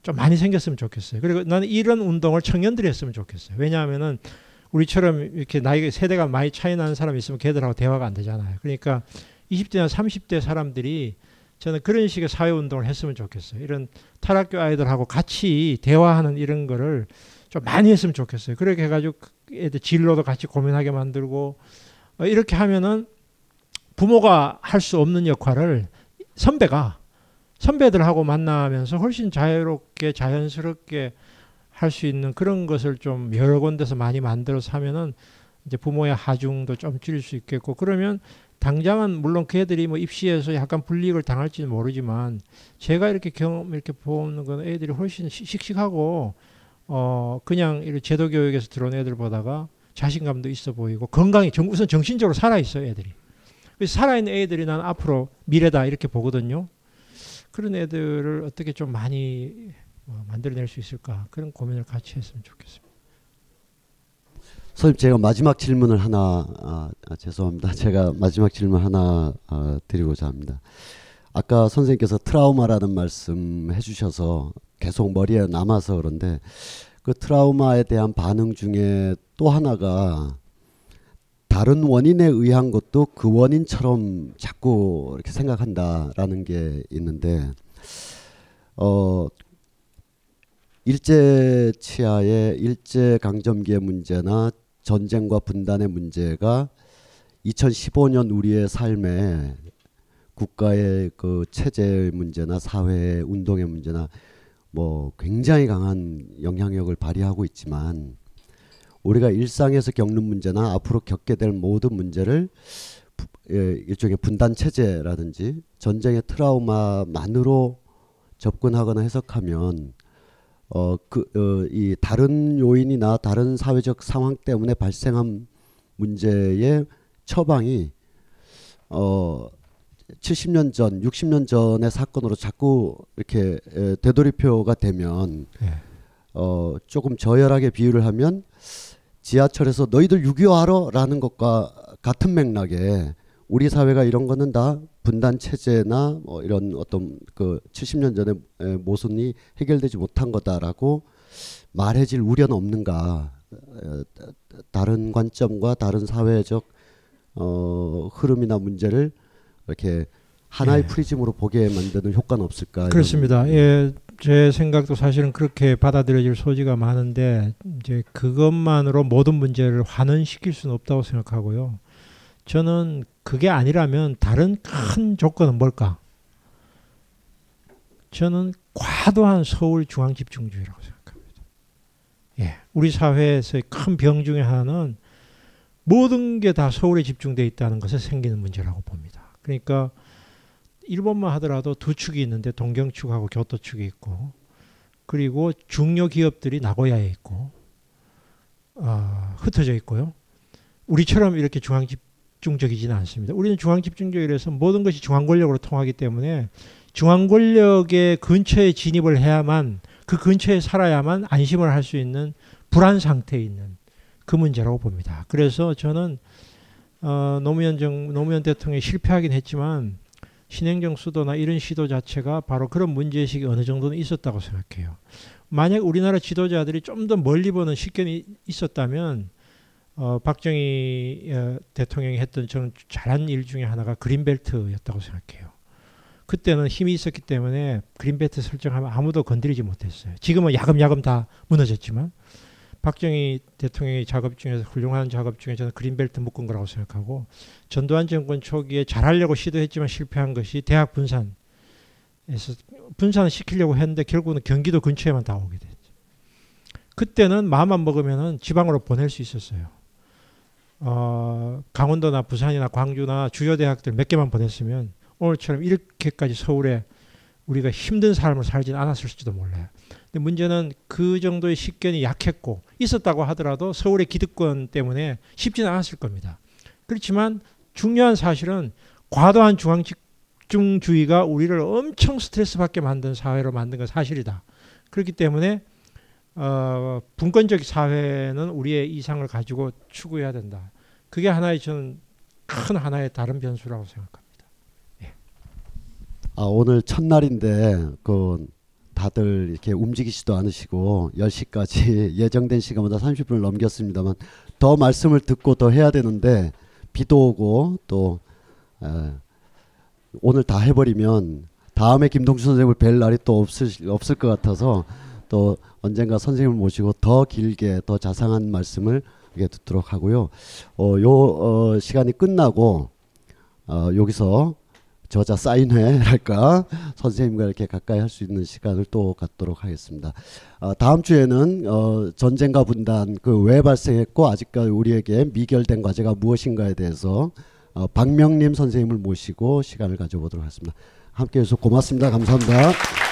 좀 많이 생겼으면 좋겠어요. 그리고 나는 이런 운동을 청년들이 했으면 좋겠어요. 왜냐하면은 우리처럼 이렇게 나이 세대가 많이 차이 나는 사람이 있으면 걔들하고 대화가 안 되잖아요. 그러니까 20대나 30대 사람들이 저는 그런 식의 사회 운동을 했으면 좋겠어요. 이런 탈학교 아이들하고 같이 대화하는 이런 거를 좀 많이 했으면 좋겠어요. 그렇게 해가지고 애들 진로도 같이 고민하게 만들고 어, 이렇게 하면은 부모가 할 수 없는 역할을 선배가 선배들하고 만나면서 훨씬 자유롭게 자연스럽게 할 수 있는 그런 것을 좀 여러 군데서 많이 만들어서 하면은 이제 부모의 하중도 좀 줄일 수 있겠고 그러면 당장은 물론 그 애들이 뭐 입시에서 약간 불이익을 당할지는 모르지만 제가 이렇게 경험 이렇게 보는 건 애들이 훨씬 씩씩하고 어 그냥 이런 제도 교육에서 들어온 애들 보다가 자신감도 있어 보이고 건강이 정, 우선 정신적으로 살아 있어요 애들이. 그래서 살아 있는 애들이 난 앞으로 미래다 이렇게 보거든요. 그런 애들을 어떻게 좀 많이 어, 만들어낼 수 있을까 그런 고민을 같이 했으면 좋겠습니다. 선생님 제가 마지막 질문을 하나 아, 아, 죄송합니다. 제가 마지막 질문 하나 아, 드리고자 합니다. 아까 선생님께서 트라우마라는 말씀 해주셔서 계속 머리에 남아서 그런데 그 트라우마에 대한 반응 중에 또 하나가 다른 원인에 의한 것도 그 원인처럼 자꾸 이렇게 생각한다라는 게 있는데 어 일제 치하의 일제 강점기의 문제나 전쟁과 분단의 문제가 2015년 우리의 삶에 국가의 그 체제 문제나 사회 운동의 문제나 뭐 굉장히 강한 영향력을 발휘하고 있지만 우리가 일상에서 겪는 문제나 앞으로 겪게 될 모든 문제를 예, 일종의 분단 체제라든지 전쟁의 트라우마만으로 접근하거나 해석하면 어, 그, 어, 이 다른 요인이나 다른 사회적 상황 때문에 발생한 문제의 처방이 어, 70년 전, 60년 전의 사건으로 자꾸 이렇게 에, 되돌이표가 되면 네. 어, 조금 저열하게 비유를 하면 지하철에서 너희들 6.25 알아라는 것과 같은 맥락에 우리 사회가 이런 거는 다 분단 체제나 뭐 이런 어떤 그 70년 전의 모순이 해결되지 못한 거다라고 말해질 우려는 없는가? 다른 관점과 다른 사회적 어, 흐름이나 문제를 이렇게 하나의 예. 프리즘으로 보게 만드는 효과는 없을까? 그렇습니다. 예, 제 생각도 사실은 그렇게 받아들여질 소지가 많은데 이제 그것만으로 모든 문제를 환원시킬 수는 없다고 생각하고요. 저는 그게 아니라면 다른 큰 조건은 뭘까? 저는 과도한 서울 중앙 집중주의라고 생각합니다. 예, 우리 사회에서의 큰 병 중에 하나는 모든 게 다 서울에 집중돼 있다는 것에 생기는 문제라고 봅니다. 그러니까 일본만 하더라도 두 축이 있는데 동경축하고 교토축이 있고 그리고 중요 기업들이 나고야에 있고 어, 흩어져 있고요. 우리처럼 이렇게 중앙 집 중적이지는 않습니다. 우리는 중앙 집중적이라서 모든 것이 중앙 권력으로 통하기 때문에 중앙 권력의 근처에 진입을 해야만 그 근처에 살아야만 안심을 할 수 있는 불안 상태에 있는 그 문제라고 봅니다. 그래서 저는 어, 노무현 정 노무현 대통령이 실패하긴 했지만 신행정 수도나 이런 시도 자체가 바로 그런 문제의식이 어느 정도는 있었다고 생각해요. 만약 우리나라 지도자들이 좀 더 멀리 보는 식견이 있었다면 어, 박정희 어, 대통령이 했던 저는 잘한 일 중에 하나가 그린벨트였다고 생각해요. 그때는 힘이 있었기 때문에 그린벨트 설정하면 아무도 건드리지 못했어요. 지금은 야금야금 다 무너졌지만 박정희 대통령의 작업 중에서 훌륭한 작업 중에 저는 그린벨트 묶은 거라고 생각하고 전두환 정권 초기에 잘하려고 시도했지만 실패한 것이 대학 분산에서 분산을 시키려고 했는데 결국은 경기도 근처에만 다 오게 됐죠. 그때는 마음만 먹으면은 지방으로 보낼 수 있었어요. 어, 강원도나 부산이나 광주나 주요 대학들 몇 개만 보냈으면 오늘처럼 이렇게까지 서울에 우리가 힘든 삶을 살지는 않았을지도 몰라요. 근데 문제는 그 정도의 식견이 약했고 있었다고 하더라도 서울의 기득권 때문에 쉽지는 않았을 겁니다. 그렇지만 중요한 사실은 과도한 중앙 집중주의가 우리를 엄청 스트레스 받게 만든 사회로 만든 건 사실이다. 그렇기 때문에 어, 분권적 사회는 우리의 이상을 가지고 추구해야 된다. 그게 하나의 저는 큰 하나의 다른 변수라고 생각합니다. 아 오늘 첫날인데 그 다들 이렇게 움직이지도 않으시고 10시까지 예정된 시간보다 30분을 넘겼습니다만 더 말씀을 듣고 더 해야 되는데 비도 오고 또 에, 오늘 다 해버리면 다음에 김동준 선생님을 뵐 날이 또 없을 없을 것 같아서 또 언젠가 선생님을 모시고 더 길게 더 자상한 말씀을 듣도록 하고요. 어, 요 어, 시간이 끝나고 어, 여기서 저자 사인회랄까 선생님과 이렇게 가까이 할 수 있는 시간을 또 갖도록 하겠습니다. 어, 다음 주에는 어, 전쟁과 분단 그 왜 발생했고 아직까지 우리에게 미결된 과제가 무엇인가에 대해서 어, 박명림 선생님을 모시고 시간을 가져보도록 하겠습니다. 함께해서 고맙습니다. 감사합니다.